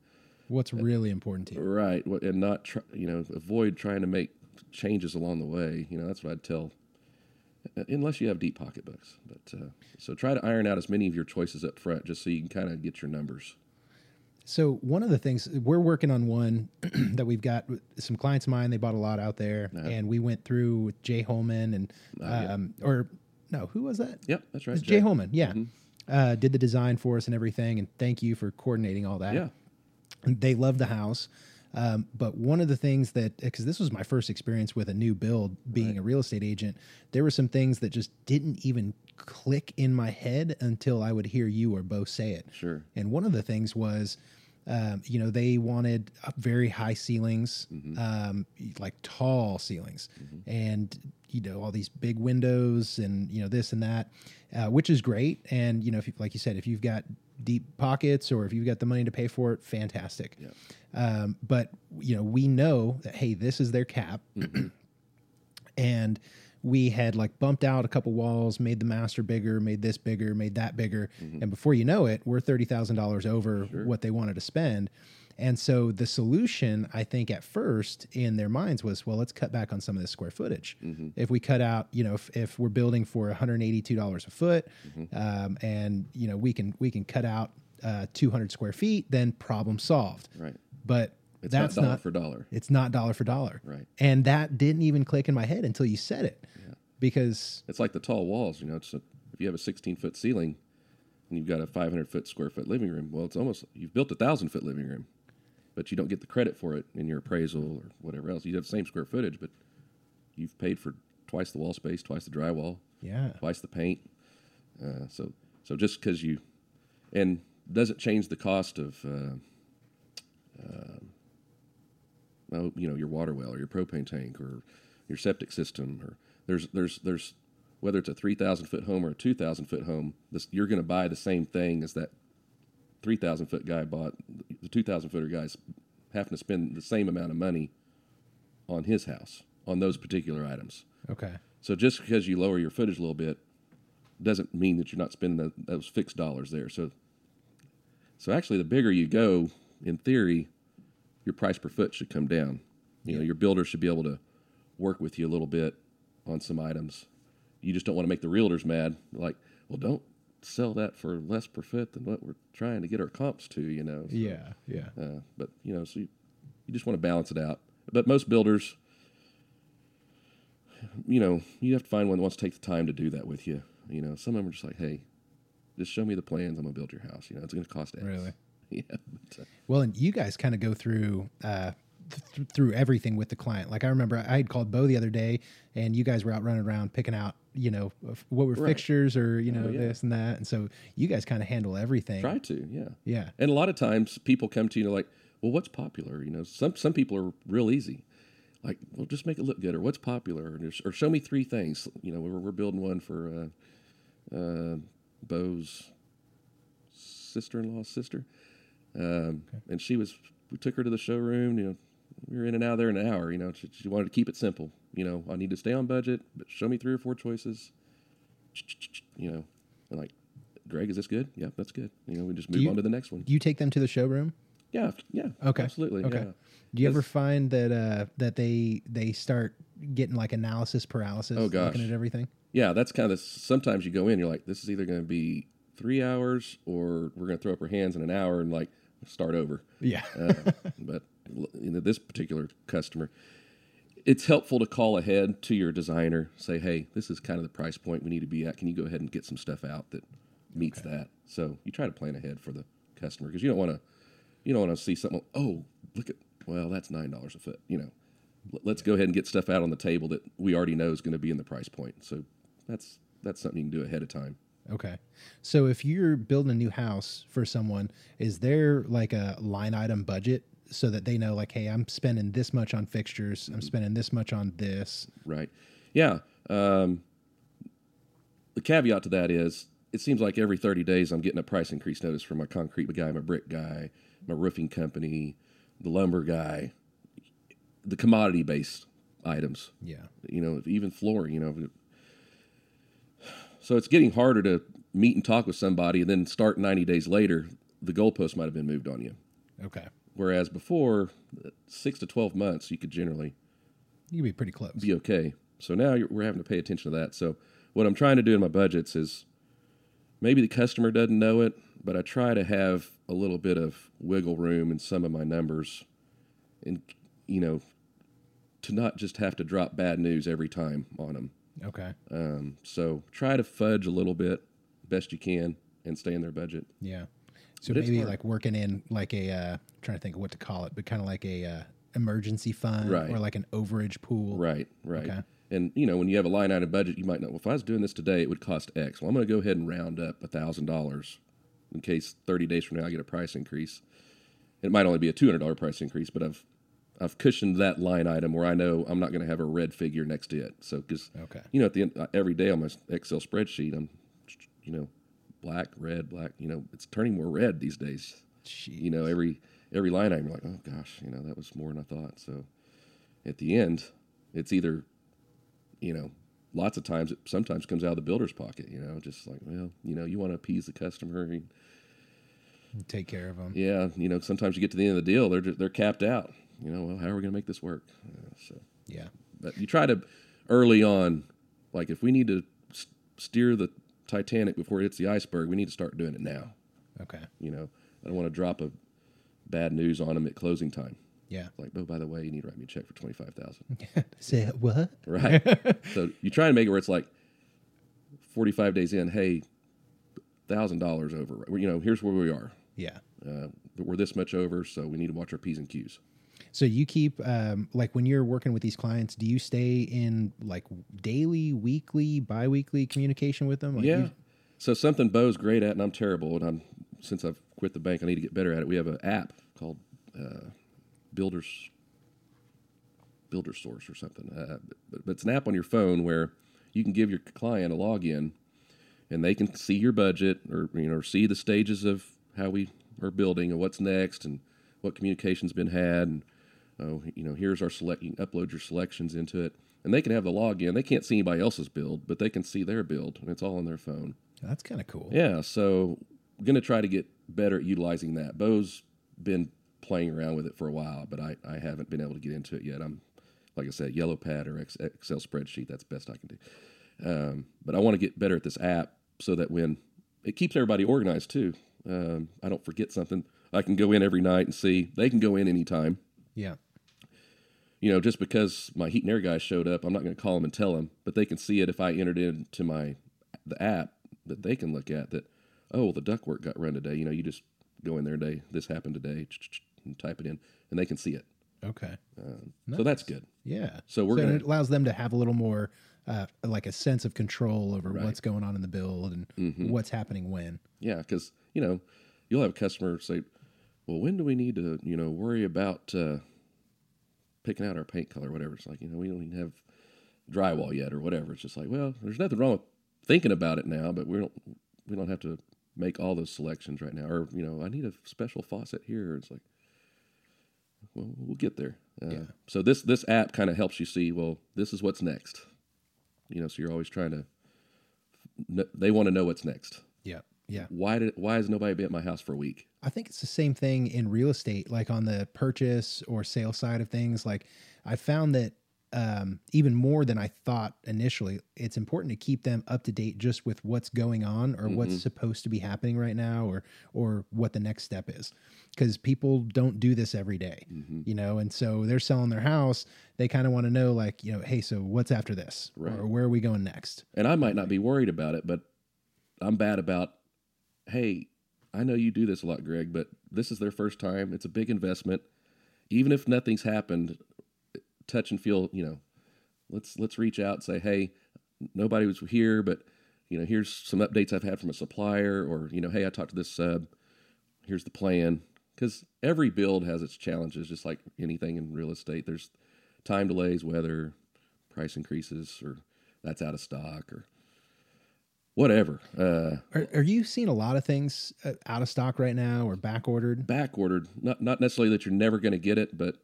What's really important to you? right and not try, you know avoid trying to make changes along the way. You know that's what I'd tell. uh, Unless you have deep pocketbooks, but uh, so try to iron out as many of your choices up front, just so you can kind of get your numbers. So one of the things we're working on one that we've got some clients of mine. They bought a lot out there, Uh-huh. and we went through with Jay Holman and yeah. um, or no, who was that? Yep, that's right. Jay Jay. Holman. Yeah, uh, did the design for us and everything. And thank you for coordinating all that. Yeah, they love the house. Um, but one of the things that, because this was my first experience with a new build being a real estate agent, there were some things that just didn't even click in my head until I would hear you or Bo say it. sure. And one of the things was, um, you know, they wanted very high ceilings, um, like tall ceilings, and you know all these big windows and you know this and that, uh, which is great. And you know, if you, like you said, if you've got deep pockets or if you've got the money to pay for it, fantastic. Yeah. Um, but you know, we know that hey, this is their cap, and we had like bumped out a couple walls, made the master bigger, made this bigger, made that bigger, and before you know it, we're thirty thousand dollars over what they wanted to spend. And so the solution, I think, at first in their minds was, well, let's cut back on some of this square footage. If we cut out, you know, if, if we're building for one hundred eighty-two dollars a foot, um, and you know we can we can cut out uh, two hundred square feet, then problem solved. Right. But It's that's not dollar not for dollar. it's not dollar for dollar. Right. And that didn't even click in my head until you said it. Because It's like the tall walls. You know, it's a, if you have a 16 foot ceiling and you've got a 500 foot square foot living room, well, it's almost you've built a thousand foot living room, but you don't get the credit for it in your appraisal or whatever else. You have the same square footage, but you've paid for twice the wall space, twice the drywall, yeah. twice the paint. Uh, so, so just because you, and doesn't change the cost of, uh, uh, well, you know, your water well or your propane tank or your septic system or there's there's there's whether it's a three thousand foot home or a two thousand foot home, this you're going to buy the same thing as that three thousand foot guy bought. The two thousand footer guy's having to spend the same amount of money on his house on those particular items. Okay. So just because you lower your footage a little bit doesn't mean that you're not spending tho- those fixed dollars there. So, so actually, the bigger you go, in theory, your price per foot should come down. You know, your builder should be able to work with you a little bit on some items. You just don't want to make the realtors mad. Like, well, don't sell that for less per foot than what we're trying to get our comps to. You know. So, Yeah. Yeah. uh, but you know, so you, you just want to balance it out. But most builders, you know, you have to find one that wants to take the time to do that with you. You know, some of them are just like, hey, just show me the plans. I'm gonna build your house. You know, it's gonna cost X. Really? Yeah. But, uh, Well, and you guys kind of go through uh, th- through everything with the client. Like I remember I had called Bo the other day, and you guys were out running around picking out, you know, f- what were Right. fixtures or you know Oh, yeah. this and that. And so you guys kind of handle everything. try to, yeah. Yeah. And a lot of times people come to you and they're like, well, what's popular? You know, some some people are real easy. Like, well, just make it look good, or what's popular, or, or show me three things. You know, we're, we're building one for uh, uh, Bo's sister-in-law's sister, um, and she was. We took her to the showroom. You know, we were in and out there in an hour. You know, she, she wanted to keep it simple. You know, I need to stay on budget, but show me three or four choices. You know, and like, Greg, is this good? Yeah, that's good. You know, we just move you- on to the next one. Do you take them to the showroom? Yeah, yeah. Okay. Absolutely. Okay. Yeah. Do you ever find that uh, that they they start getting like analysis paralysis, Oh, gosh. looking at everything? Yeah, that's kind of sometimes you go in, you're like, this is either going to be three hours or we're going to throw up our hands in an hour and like start over. Yeah. Uh, but you know, this particular customer, it's helpful to call ahead to your designer, say, hey, this is kind of the price point we need to be at. Can you go ahead and get some stuff out that meets that? So you try to plan ahead for the customer because you don't want to, you don't want to see something. Oh, look at, well, that's nine dollars a foot. You know, let's go ahead and get stuff out on the table that we already know is going to be in the price point. So that's that's something you can do ahead of time. Okay. So if you're building a new house for someone, is there like a line item budget so that they know like, hey, I'm spending this much on fixtures, I'm spending this much on this. Right. Yeah. Um, the caveat to that is it seems like every 30 days I'm getting a price increase notice from my concrete guy, my brick guy, my roofing company, the lumber guy, the commodity based items, Yeah. you know, even flooring, you know. So it's getting harder to meet and talk with somebody and then start 90 days later, the goalpost might have been moved on you. Okay. Whereas before, six to 12 months, you could generally You can be pretty close. be okay. So now you're, we're having to pay attention to that. So what I'm trying to do in my budgets is maybe the customer doesn't know it, but I try to have a little bit of wiggle room in some of my numbers, and you know, to not just have to drop bad news every time on them. Okay. Um, so try to fudge a little bit, best you can, and stay in their budget. Yeah. So But maybe like working in like a uh trying to think of what to call it, but kind of like a uh, emergency fund Right. or like an overage pool. Right, right. Okay. And you know, when you have a line item budget, you might know. Well, if I was doing this today, it would cost X. Well, I'm going to go ahead and round up a thousand dollars in case 30 days from now I get a price increase. It might only be a $200 price increase, but I've I've cushioned that line item where I know I'm not going to have a red figure next to it. So because Okay. you know, at the end uh, every day on my Excel spreadsheet, I'm you know black, red, black. You know, it's turning more red these days Jeez. you know every every line item you're like oh gosh you know that was more than i thought so at the end it's either you know lots of times it sometimes comes out of the builder's pocket you know just like well you know you want to appease the customer and Take care of them. yeah you know sometimes you get to the end of the deal they're just, they're capped out you know well how are we going to make this work Uh, so Yeah. but you try to early on like if we need to s- steer the titanic before it hits the iceberg we need to start doing it now Okay. you know i don't want to drop a bad news on them at closing time Yeah. like, oh, by the way, you need to write me a check for twenty five thousand. Say what? Right. so you try and make it where it's like forty five days in. Hey, thousand dollars over. You know, here's where we are. Yeah. Uh, we're this much over, so we need to watch our p's and q's. So you keep um, like when you're working with these clients, do you stay in like daily, weekly, biweekly communication with them? Like yeah. you- So something Bo's great at, and I'm terrible. And I'm since I've quit the bank, I need to get better at it. We have an app called uh, Builders Builder Source or something. Uh, but, but it's an app on your phone where you can give your client a login, and they can see your budget or you know see the stages of how we are building and what's next and what communication's been had and oh you know here's our select you can upload your selections into it and they can have the login they can't see anybody else's build but they can see their build and it's all on their phone that's kind of cool. yeah, so I'm going to try to get better at utilizing that. Bo's been playing around with it for a while, but I, I haven't been able to get into it yet. I'm, like I said, yellow pad or Excel spreadsheet. That's best I can do. Um, but I want to get better at this app so that when it keeps everybody organized too, um, I don't forget something. I can go in every night and see. They can go in anytime. Yeah. You know, just because my heat and air guy showed up, I'm not going to call them and tell them, but they can see it if I entered into my the app that they can look at that. Oh, the ductwork got run today. You know, you just go in there today. This happened today, and type it in, and they can see it. Okay. So that's good. Yeah. So we're so gonna- it allows them to have a little more, uh, like a sense of control over what's going on in the build and Mm-hmm. what's happening when. Yeah, because you know, you'll have a customer say, "Well, when do we need to, you know, worry about uh, picking out our paint color, or whatever?" It's like, you know, we don't even have drywall yet, or whatever. It's just like, well, there's nothing wrong with thinking about it now, but we don't we don't have to make all those selections right now. Or you know, I need a special faucet here. It's like, well, we'll get there. Uh, Yeah. So this this app kind of helps you see, well, this is what's next. You know, so you're always trying to. They want to know what's next Yeah. Yeah. why did why has nobody been at my house for a week? I think it's the same thing in real estate, like on the purchase or sale side of things. Like I found that um, even more than I thought initially, it's important to keep them up to date just with what's going on or what's supposed to be happening right now or or what the next step is. Because people don't do this every day, you know, and so they're selling their house. They kind of want to know, like, you know, hey, so what's after this, Right. or where are we going next? And I might not be worried about it, but I'm bad about. Hey, I know you do this a lot, Greg, but this is their first time. It's a big investment. Even if nothing's happened, touch and feel. You know, let's let's reach out and say, hey, nobody was here, but you know, here's some updates I've had from a supplier, or you know, hey, I talked to this sub. Here's the plan. Because every build has its challenges, just like anything in real estate. There's time delays, weather, price increases, or that's out of stock, or whatever. Uh, Are, are you seeing a lot of things uh, out of stock right now or back ordered? back ordered. Not not necessarily that you're never going to get it, but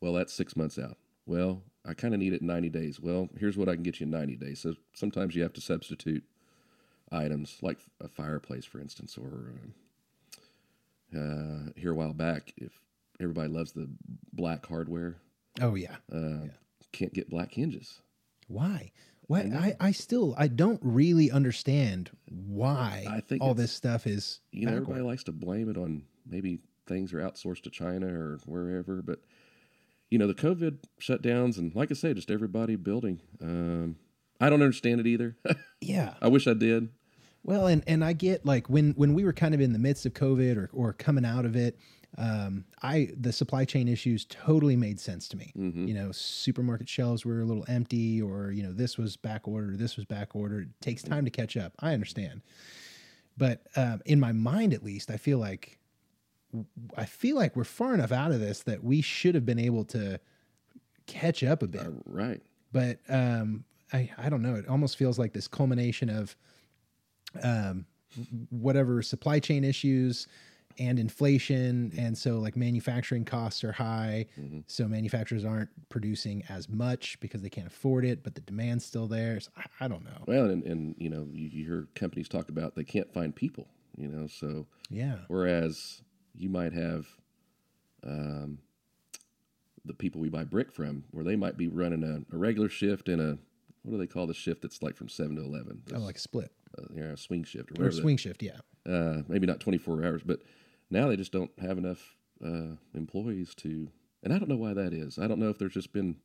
well, that's six months out. Well, I kind of need it in 90 days. Well, here's what I can get you in 90 days. So sometimes you have to substitute items like a fireplace, for instance, or uh, uh, here a while back, if everybody loves the black hardware, Oh yeah. uh, can't get black hinges. Why? Why? I, I still I don't really understand why I think all this stuff is You know, backward. everybody likes to blame it on maybe things are outsourced to China or wherever, but you know, the COVID shutdowns and like I say, just everybody building. Um, I don't understand it either. yeah. I wish I did. Well, and and I get like when when we were kind of in the midst of COVID or or coming out of it, um, I the supply chain issues totally made sense to me. You know, supermarket shelves were a little empty, or you know, this was back ordered, this was back ordered. It takes time to catch up. I understand, but um, in my mind, at least, I feel like I feel like we're far enough out of this that we should have been able to catch up a bit Uh, right. but um, I I don't know. It almost feels like this culmination of um, whatever supply chain issues and inflation, and so like manufacturing costs are high, so manufacturers aren't producing as much because they can't afford it, but the demand's still there. So I, I don't know. Well, and, and you know, you, you hear companies talk about they can't find people, you know, so Yeah, whereas you might have um, the people we buy brick from, where they might be running a, a regular shift and a what do they call the shift that's like from seven to eleven? oh, like a split uh, you know, a swing shift or or whatever. that- swing shift. Yeah, uh, maybe not 24 hours, but now they just don't have enough uh, employees to. And I don't know why that is. I don't know if there's just been.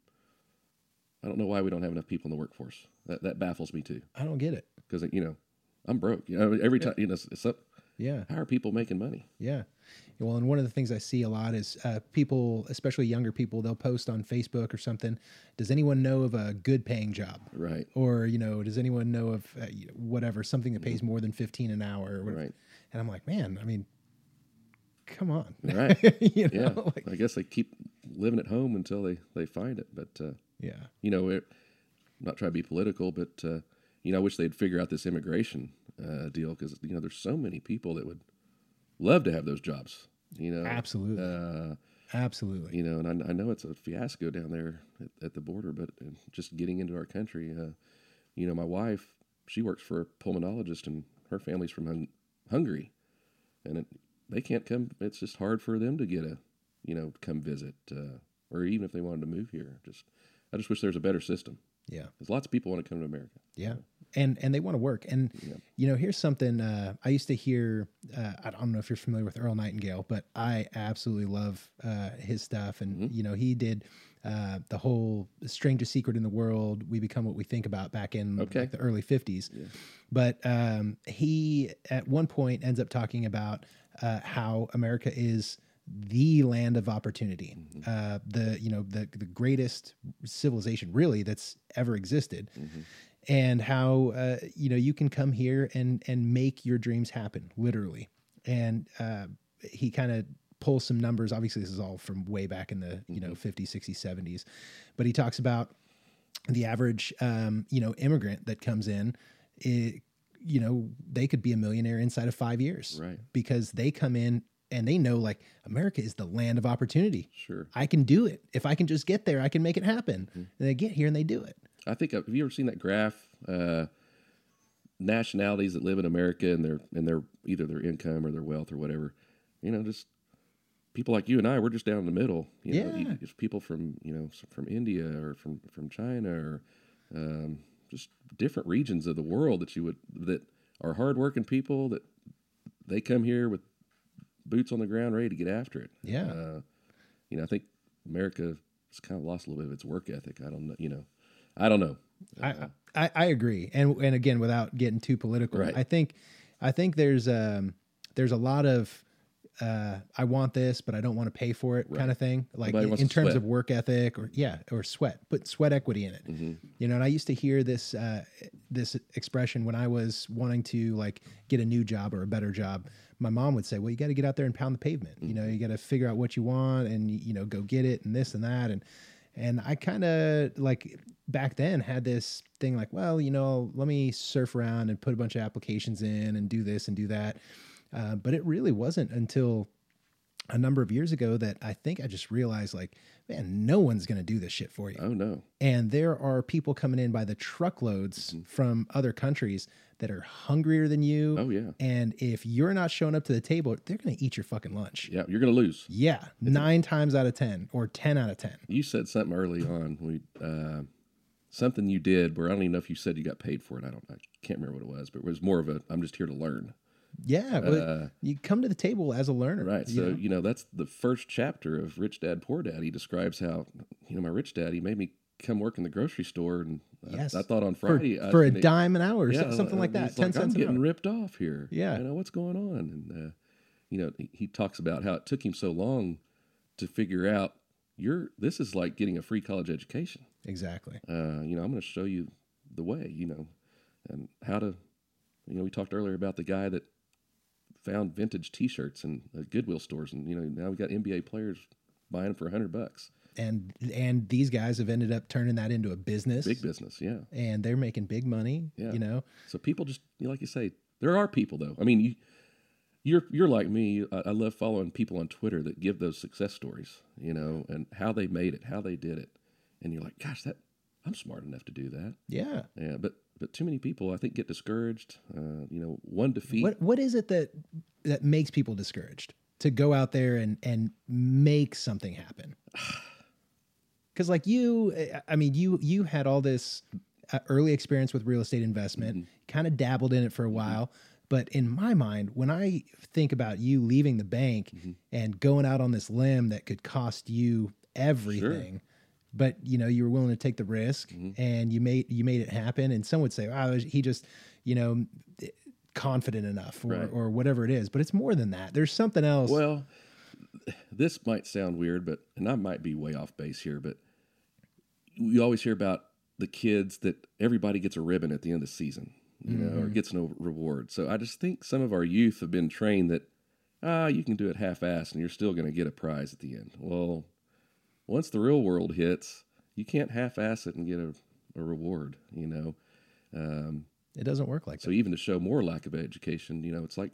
I don't know why we don't have enough people in the workforce. That that baffles me too, I don't get it. because you know, I'm broke. You know, every time you know, it's, it's up. Yeah. How are people making money? Yeah. Well, and one of the things I see a lot is uh, people, especially younger people, they'll post on Facebook or something. Does anyone know of a good paying job? Right. Or, you know, does anyone know of uh, whatever, something that pays more than 15 an hour? Right. And I'm like, man, I mean, come on. Right. you Yeah. like, I guess they keep living at home until they they find it. But uh, yeah. you know, it, I'm not trying to be political, but uh, you know, I wish they'd figure out this immigration uh, deal because you know, there's so many people that would love to have those jobs. You know, Absolutely. Uh, Absolutely. you know, and I, I know it's a fiasco down there at, at the border, but uh, just getting into our country, uh, you know, my wife, she works for a pulmonologist, and her family's from Hung- Hungary, and it, they can't come. It's just hard for them to get a, you know, come visit, uh, or even if they wanted to move here. Just, I just wish there was a better system. Yeah. Because lots of people want to come to America. Yeah. And and they want to work. And you know, here's something uh, I used to hear. Uh, I don't know if you're familiar with Earl Nightingale, but I absolutely love uh, his stuff. And you know, he did uh, the whole "Strangest Secret in the World." We become what we think about back in Okay. like, the early '50s. But um, he at one point ends up talking about uh, how America is the land of opportunity, uh, the you know the the greatest civilization really that's ever existed, and how uh, you know you can come here and and make your dreams happen literally. And uh, he kind of pulls some numbers. Obviously, this is all from way back in the you know 50s, 60s, 70s, but he talks about the average um, you know immigrant that comes in. It, you know they could be a millionaire inside of five years Right. because they come in and they know like america is the land of opportunity Sure. i can do it if i can just get there i can make it happen Mm-hmm. and they get here and they do it I think have you ever seen that graph? Uh, nationalities that live in America and their and their either their income or their wealth or whatever. You know, just people like you and I. We're just down in the middle. You know, Yeah. you- it's people from you know from India or from from China or um, just different regions of the world that you would that are hardworking people that they come here with boots on the ground, ready to get after it. Yeah. Uh, you know, I think America has kind of lost a little bit of its work ethic. I don't know. You know, I don't know. I, I I agree, and and again, without getting too political, Right. I think I think there's um there's a lot of uh, I want this, but I don't want to pay for it, kind of thing. Like in, in terms of work ethic, or yeah, or sweat, put sweat equity in it. Mm-hmm. You know, and I used to hear this uh, this expression when I was wanting to like get a new job or a better job. My mom would say, "Well, you got to get out there and pound the pavement. You know, you got to figure out what you want and you know go get it and this and that and and I kind of like back then had this thing like, well, you know, let me surf around and put a bunch of applications in and do this and do that. Uh, but it really wasn't until a number of years ago that I think I just realized like, man, no one's going to do this shit for you. Oh no. And there are people coming in by the truckloads from other countries that are hungrier than you. Oh yeah. And if you're not showing up to the table, they're going to eat your fucking lunch. Yeah, you're gonna lose. Yeah, nine times out of 10 or 10 out of 10. You said something early on. We uh, something you did where I don't even know if you said you got paid for it. I don't. I can't remember what it was, but it was more of a. I'm just here to learn. Yeah, but you come to the table as a learner. Uh, Right. you So know? you know that's the first chapter of Rich Dad Poor Dad. He describes how you know my rich dad. He made me come work in the grocery store, and I- Yes. I, thought on for, Friday I for a dime an hour, or Yeah, something like uh, that, 10 like, cents I'm getting hour. ripped off here. Yeah. You know what's going on, and uh, you know he, he talks about how it took him so long to figure out you're this is like getting a free college education. Exactly. uh, you know, I'm going to show you the way, you know, and how to, you know, we talked earlier about the guy that found vintage T-shirts in uh, Goodwill stores, and you know, now we got NBA players buying them for a hundred bucks. And and these guys have ended up turning that into a business. Big business, yeah. and they're making big money. Yeah. You know, So people just, you know, like you say, there are people though. I mean, you, you're you're like me. I, I love following people on Twitter that give those success stories, you know, and how they made it, how they did it, and you're like, gosh, that I'm smart enough to do that. yeah. Yeah, but but too many people, I think, get discouraged. Uh, you know, one defeat. What what is it that that makes people discouraged to go out there and and make something happen? Because like you, I mean, you you had all this uh, early experience with real estate investment, kind of dabbled in it for a while. But in my mind, when I think about you leaving the bank and going out on this limb that could cost you everything, but you know you were willing to take the risk mm-hmm. and you made you made it happen. And some would say, "Oh, he just, you know, eh, confident enough or, Right. or whatever it is." But it's more than that. There's something else. Well, this might sound weird, but and I might be way off base here, but you always hear about the kids that everybody gets a ribbon at the end of the season, you know, or mm-hmm. gets no reward. So I just think some of our youth have been trained that ah, you can do it half-assed and you're still going to get a prize at the end. Well, once the real world hits, you can't half-ass it and get a, a reward, you know. Um, it doesn't work like that. so even to show more lack of education, you know, it's like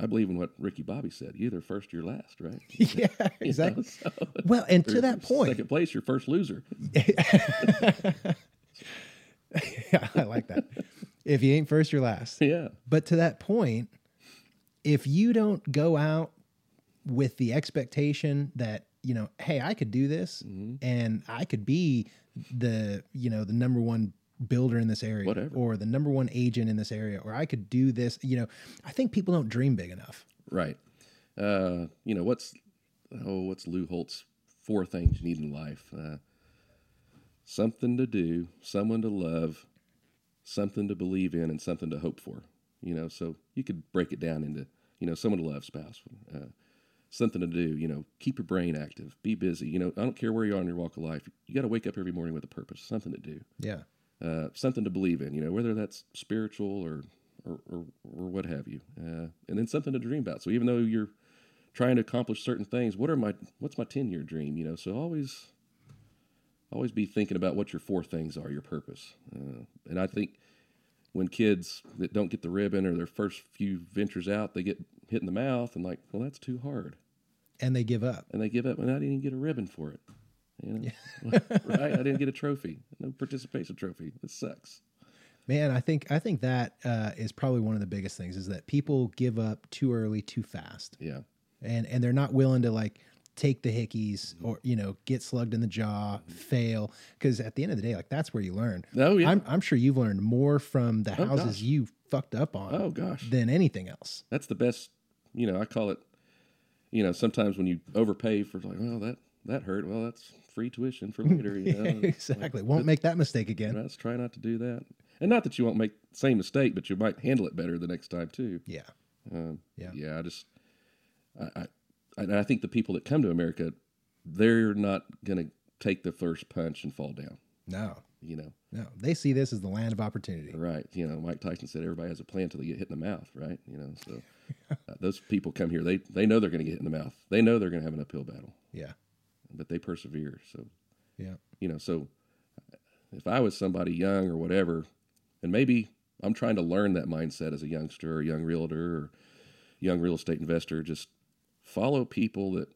I believe in what Ricky Bobby said: either first, or you're last, right? yeah, know, exactly. so- Well, and to that point, second place, you're first loser. Yeah, I like that. if you ain't first, you're last. Yeah, But to that point, if you don't go out with the expectation that, you know, hey, I could do this Mm-hmm. and I could be the, you know, the number one builder in this area Whatever. or the number one agent in this area or I could do this, you know, I think people don't dream big enough. right. Uh, you know what's oh, what's Lou Holtz four things you need in life? Uh, something to do, someone to love, something to believe in, and something to hope for. You know, so you could break it down into you know someone to love, spouse. Uh, something to do. You know, keep your brain active, be busy. You know, I don't care where you are in your walk of life. You got to wake up every morning with a purpose, something to do. Yeah. uh, something to believe in, you know, whether that's spiritual or or, or, or what have you, uh, and then something to dream about. So even though you're trying to accomplish certain things, what are my what's my ten year dream? You know, so always always be thinking about what your four things are, your purpose. Uh, and I think when kids that don't get the ribbon or their first few ventures out, they get hit in the mouth and like, well, that's too hard, And they give up. and they give up, and I didn't even get a ribbon for it. You know, right? I didn't get a trophy, no participation trophy. It sucks. Man, I think I think that uh, is probably one of the biggest things is that people give up too early, too fast. Yeah. and and they're not willing to like take the hickeys or you know get slugged in the jaw fail because at the end of the day like that's where you learn Oh, yeah. I'm, I'm sure you've learned more from the houses gosh. you fucked up on Oh gosh, than anything else that's the best. You know, I call it. You know, sometimes when you overpay for like, well, that that hurt. Well, that's free tuition for later. You know, exactly won't make that mistake again let's try not to do that. And not that you won't make the same mistake, but you might handle it better the next time too. yeah Um, Yeah. yeah. I just, I, I, I think the people that come to America, they're not going to take the first punch and fall down. no You know, No, they see this as the land of opportunity. Right. You know, Mike Tyson said everybody has a plan until they get hit in the mouth, right? You know, so those people come here, they, they know they're going to get hit in the mouth. They know they're going to have an uphill battle, Yeah. but they persevere. So, Yeah. you know, so if I was somebody young or whatever, and maybe I'm trying to learn that mindset as a youngster or young realtor or young real estate investor, just follow people that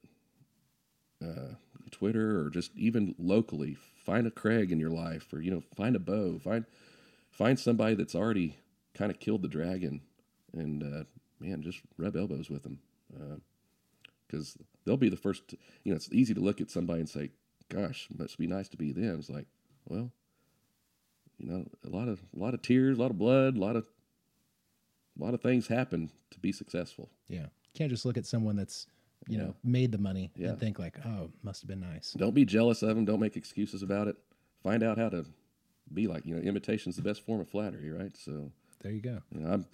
uh, Twitter or just even locally find a Craig in your life or you know find a Bo find find somebody that's already kind of killed the dragon and uh, man just rub elbows with them uh, because they'll be the first to- you know it's easy to look at somebody and say gosh must be nice to be them it's like well you know a lot of a lot of tears a lot of blood a lot of a lot of things happen to be successful Yeah. Can't just look at someone that's, you Yeah. know, made the money Yeah. and think like, oh, must have been nice. Don't be jealous of them. Don't make excuses about it. Find out how to be like you know. Imitation's the best form of flattery, right? So There you go. you know, I'm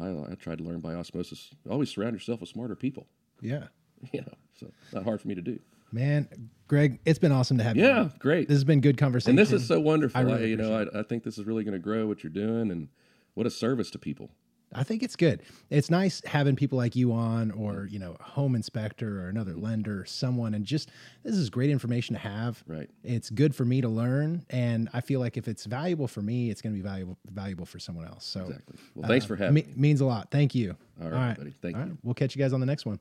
I I tried to learn by osmosis. Always surround yourself with smarter people. Yeah. You know, so it's not hard for me to do. Man, Greg, it's been awesome to have you. Yeah, great. This has been good conversation. and this is so wonderful. I I you know, I, I think this is really going to grow what you're doing, and what a service to people. I think it's good. It's nice having people like you on, or you know, a home inspector or another lender, or someone, and just this is great information to have. Right. It's good for me to learn, and I feel like if it's valuable for me, it's going to be valuable valuable for someone else. So, Exactly. Well, uh, thanks for having me- me. means a lot. Thank you. All right, buddy. Thank All you. right. We'll catch you guys on the next one.